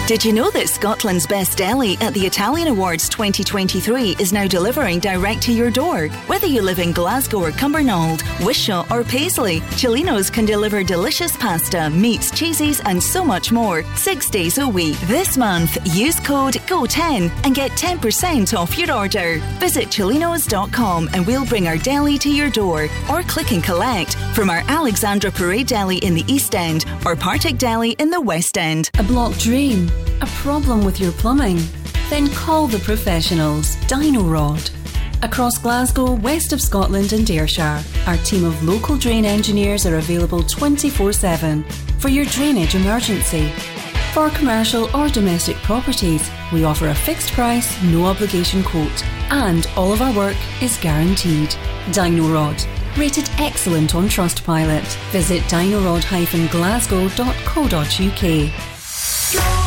Did you know that Scotland's Best Deli at the Italian Awards 2023 is now delivering direct to your door? Whether you live in Glasgow or Cumbernauld, Wishaw or Paisley, Celino's can deliver delicious pasta, meats, cheeses, and so much more six days a week. This month, use code GO10 and get 10% off your order. Visit celinos.com and we'll bring our deli to your door or click and collect from our Alexandra Parade Deli in the East End or Partick Deli in the West End. A block drain? A problem with your plumbing? Then call the professionals. Dyno Rod. Across Glasgow, west of Scotland and Ayrshire, our team of local drain engineers are available 24 7 for your drainage emergency. For commercial or domestic properties, we offer a fixed price, no obligation quote, and all of our work is guaranteed. Dyno Rod. Rated excellent on Trustpilot. Visit dynorod-glasgow.co.uk.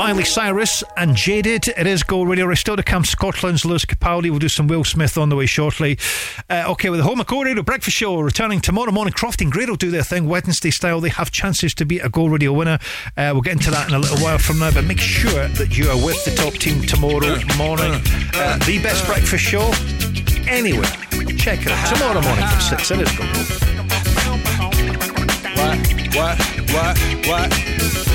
Miley Cyrus and Jaded. It is Go Radio. Still to come. Scotland's Lewis Capaldi. We'll do some Will Smith on the way shortly. Uh, okay, with the Home of Go Radio Breakfast Show returning tomorrow morning. Croft and Grey will do their thing Wednesday style. They have chances to be a Go Radio winner. Uh, we'll get into that in a little while from now, but make sure that you are with the top team tomorrow morning. Uh, the best breakfast show anywhere. Check it out tomorrow morning from 6. It is Go. What? What? What? What?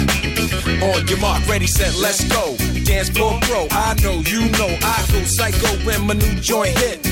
On your mark, ready, set, let's go. Dance floor bro, I know, you know, I go psycho when my new joint hit.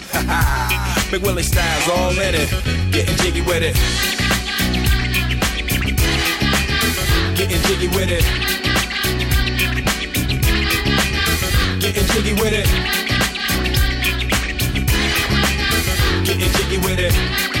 Big Willie styles all in it. Getting jiggy with it. Getting jiggy with it. Getting jiggy with it. Getting jiggy with it.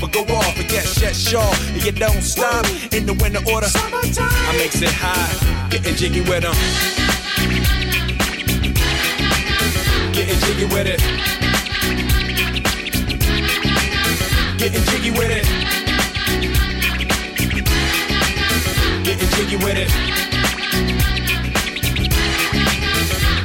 but go off. But yes, yes, sure. And you don't stop in the winter order. I makes it high, getting jiggy with them. Getting jiggy with it. Getting jiggy with it. Getting jiggy with it.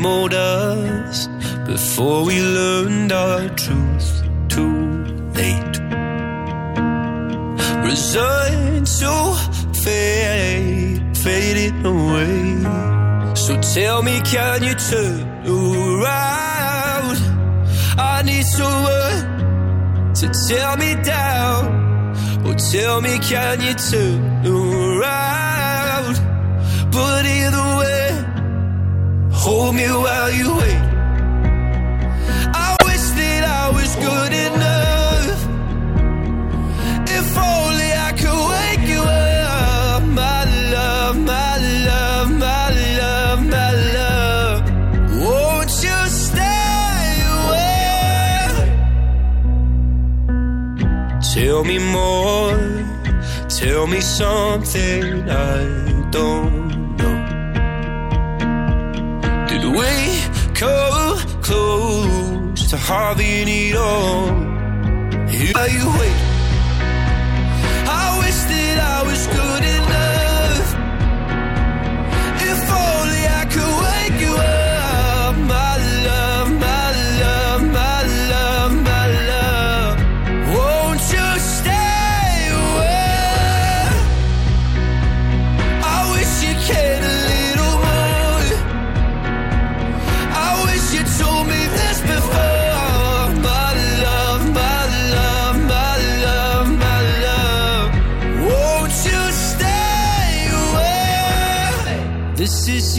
same old us before we learned our truth too late. Resigned to fade, faded away. So tell me, can you turn around? I need someone to tear me down. Oh, tell me, can you turn around? But either way. Hold me while you wait. I wish that I was good enough. If only I could wake you up, my love, my love, my love, my love. Won't you stay away? Tell me more. Tell me something I don't to hardly need all. Are you waiting?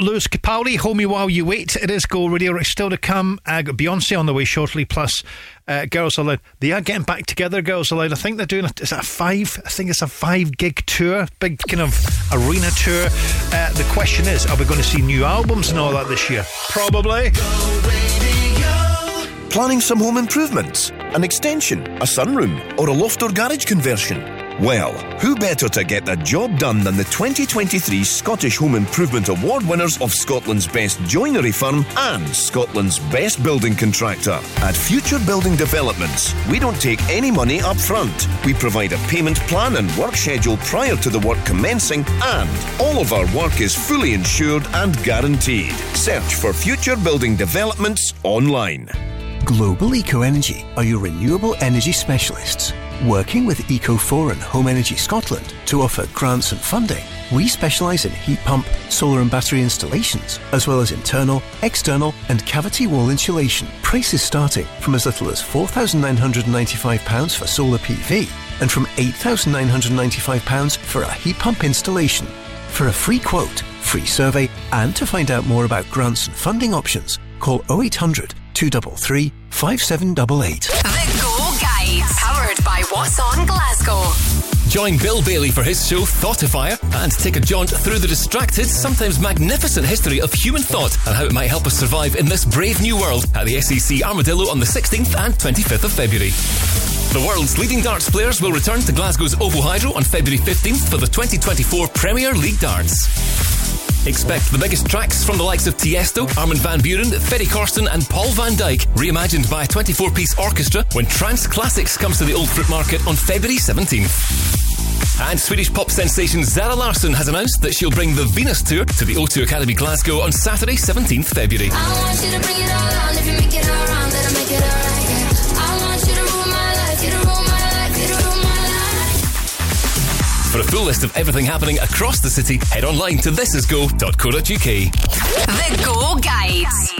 Lewis Capaldi, Hold Me While You Wait. It is Go Radio. It's still to come. Uh, Beyonce on the way shortly, plus uh, Girls Aloud. They are getting back together, Girls Aloud. I think they're doing, a, is it a five? I think it's a five gig tour, big kind of arena tour. Uh, the question is, are we going to see new albums and all that this year? Probably. Planning some home improvements? An extension, a sunroom, or a loft or garage conversion? Well, who better to get the job done than the 2023 Scottish Home Improvement Award winners of Scotland's best joinery firm and Scotland's best building contractor? At Future Building Developments, we don't take any money up front. We provide a payment plan and work schedule prior to the work commencing, and all of our work is fully insured and guaranteed. Search for Future Building Developments online. Global Eco Energy are your renewable energy specialists. Working with Eco4 and Home Energy Scotland to offer grants and funding, we specialise in heat pump, solar and battery installations, as well as internal, external, and cavity wall insulation. Prices starting from as little as £4,995 for solar PV and from £8,995 for a heat pump installation. For a free quote, free survey, and to find out more about grants and funding options, call 0800 233 5788. What's On Glasgow. Join Bill Bailey for his show Thoughtifier and take a jaunt through the distracted, sometimes magnificent history of human thought and how it might help us survive in this brave new world at the SEC Armadillo on the 16th and 25th of February. The world's leading darts players will return to Glasgow's Ovo Hydro on February 15th for the 2024 Premier League Darts. Expect the biggest tracks from the likes of Tiesto, Armin van Buuren, Ferry Corsten, and Paul van Dyk, reimagined by a 24 piece orchestra when Trance Classics comes to the Old Fruit Market on February 17th. And Swedish pop sensation Zara Larsson has announced that she'll bring the Venus Tour to the O2 Academy Glasgow on Saturday, 17th February. For a full list of everything happening across the city, head online to thisisgo.co.uk. The Go Guides.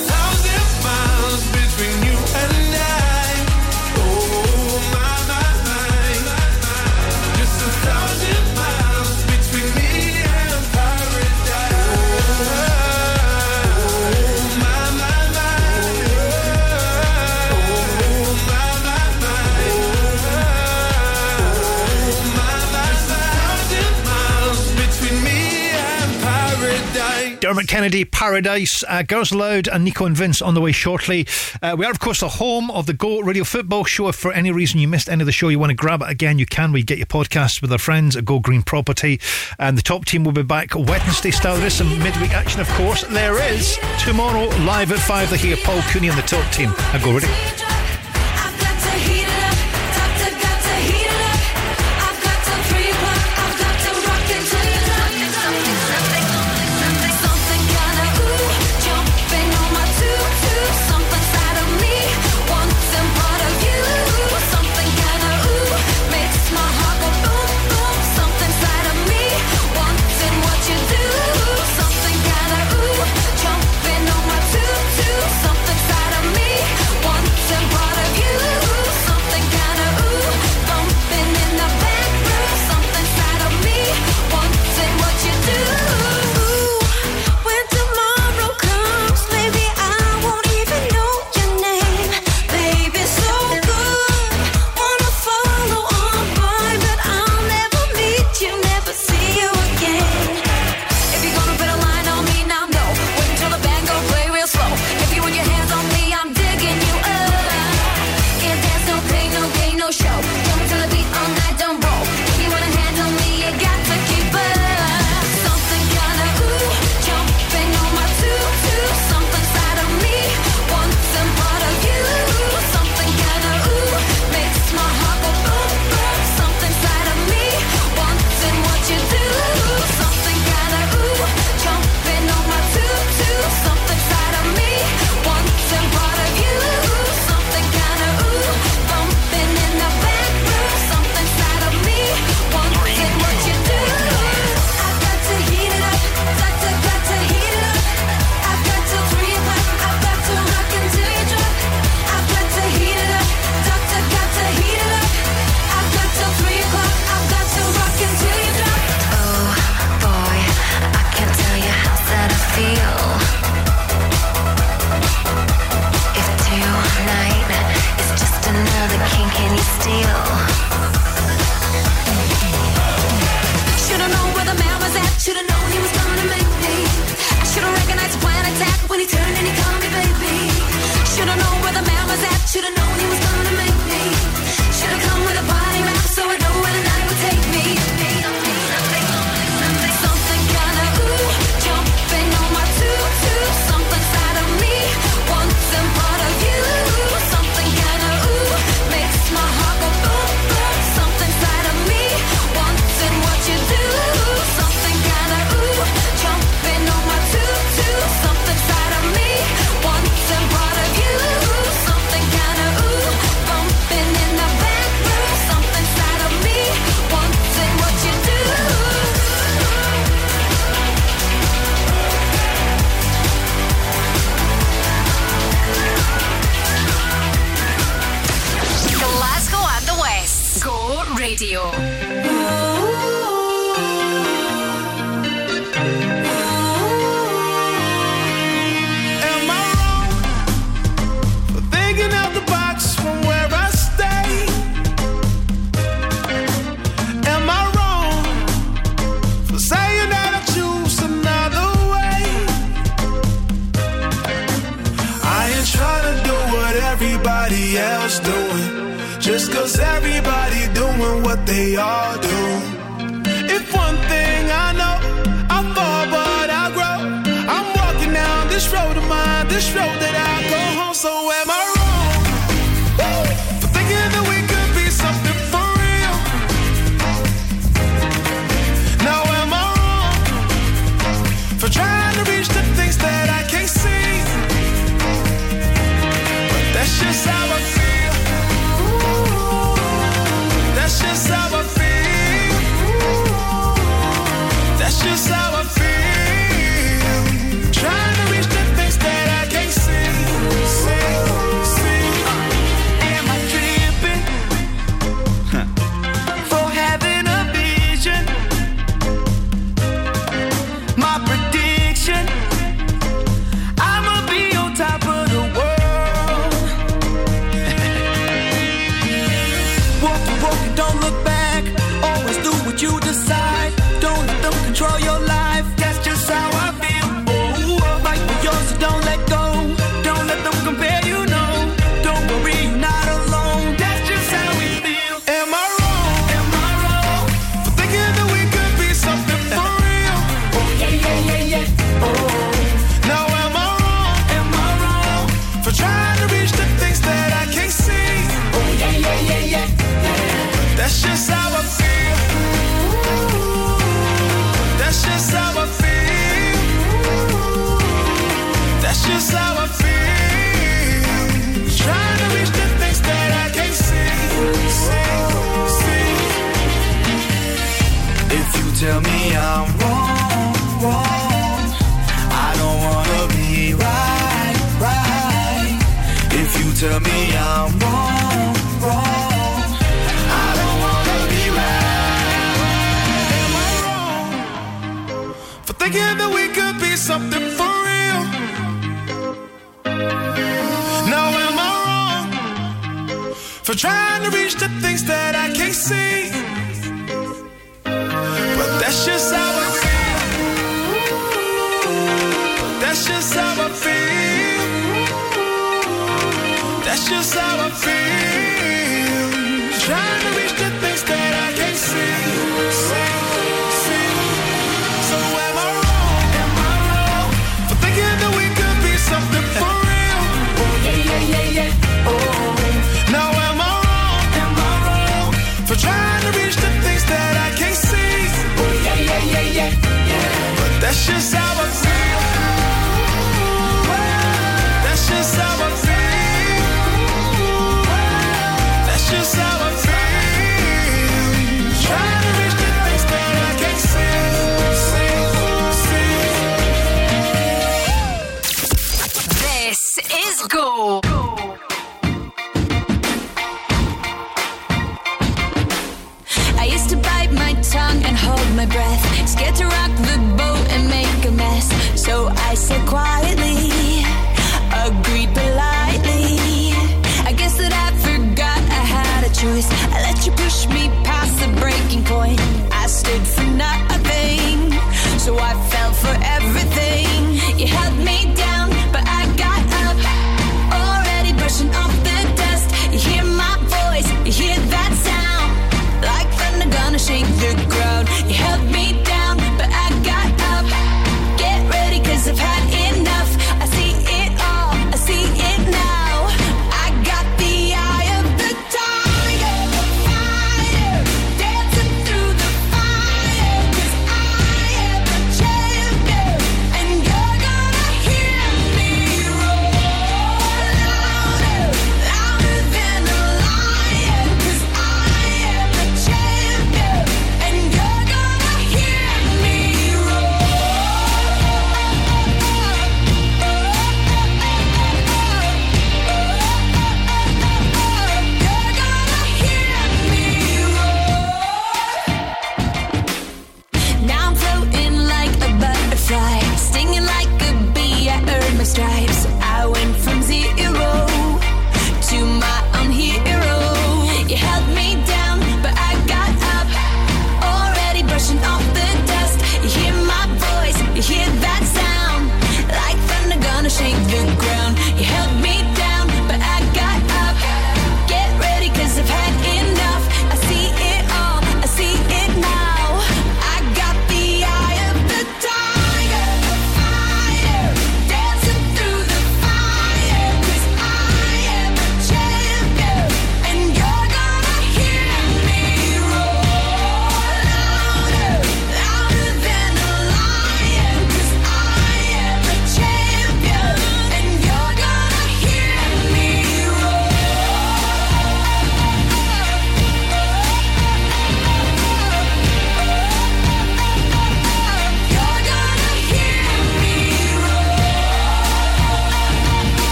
Kennedy, Paradise, uh, Girls Aloud, and Nico and Vinz on the way shortly. Uh, we are, of course, the home of the Go Radio Football Show. If for any reason you missed any of the show, you want to grab it again, you can. We get your podcast with our friends at Go Green Property. And the top team will be back Wednesday style. There is some midweek action, of course. There is tomorrow, live at 5. The here Paul Cooney and the top team at Go Radio.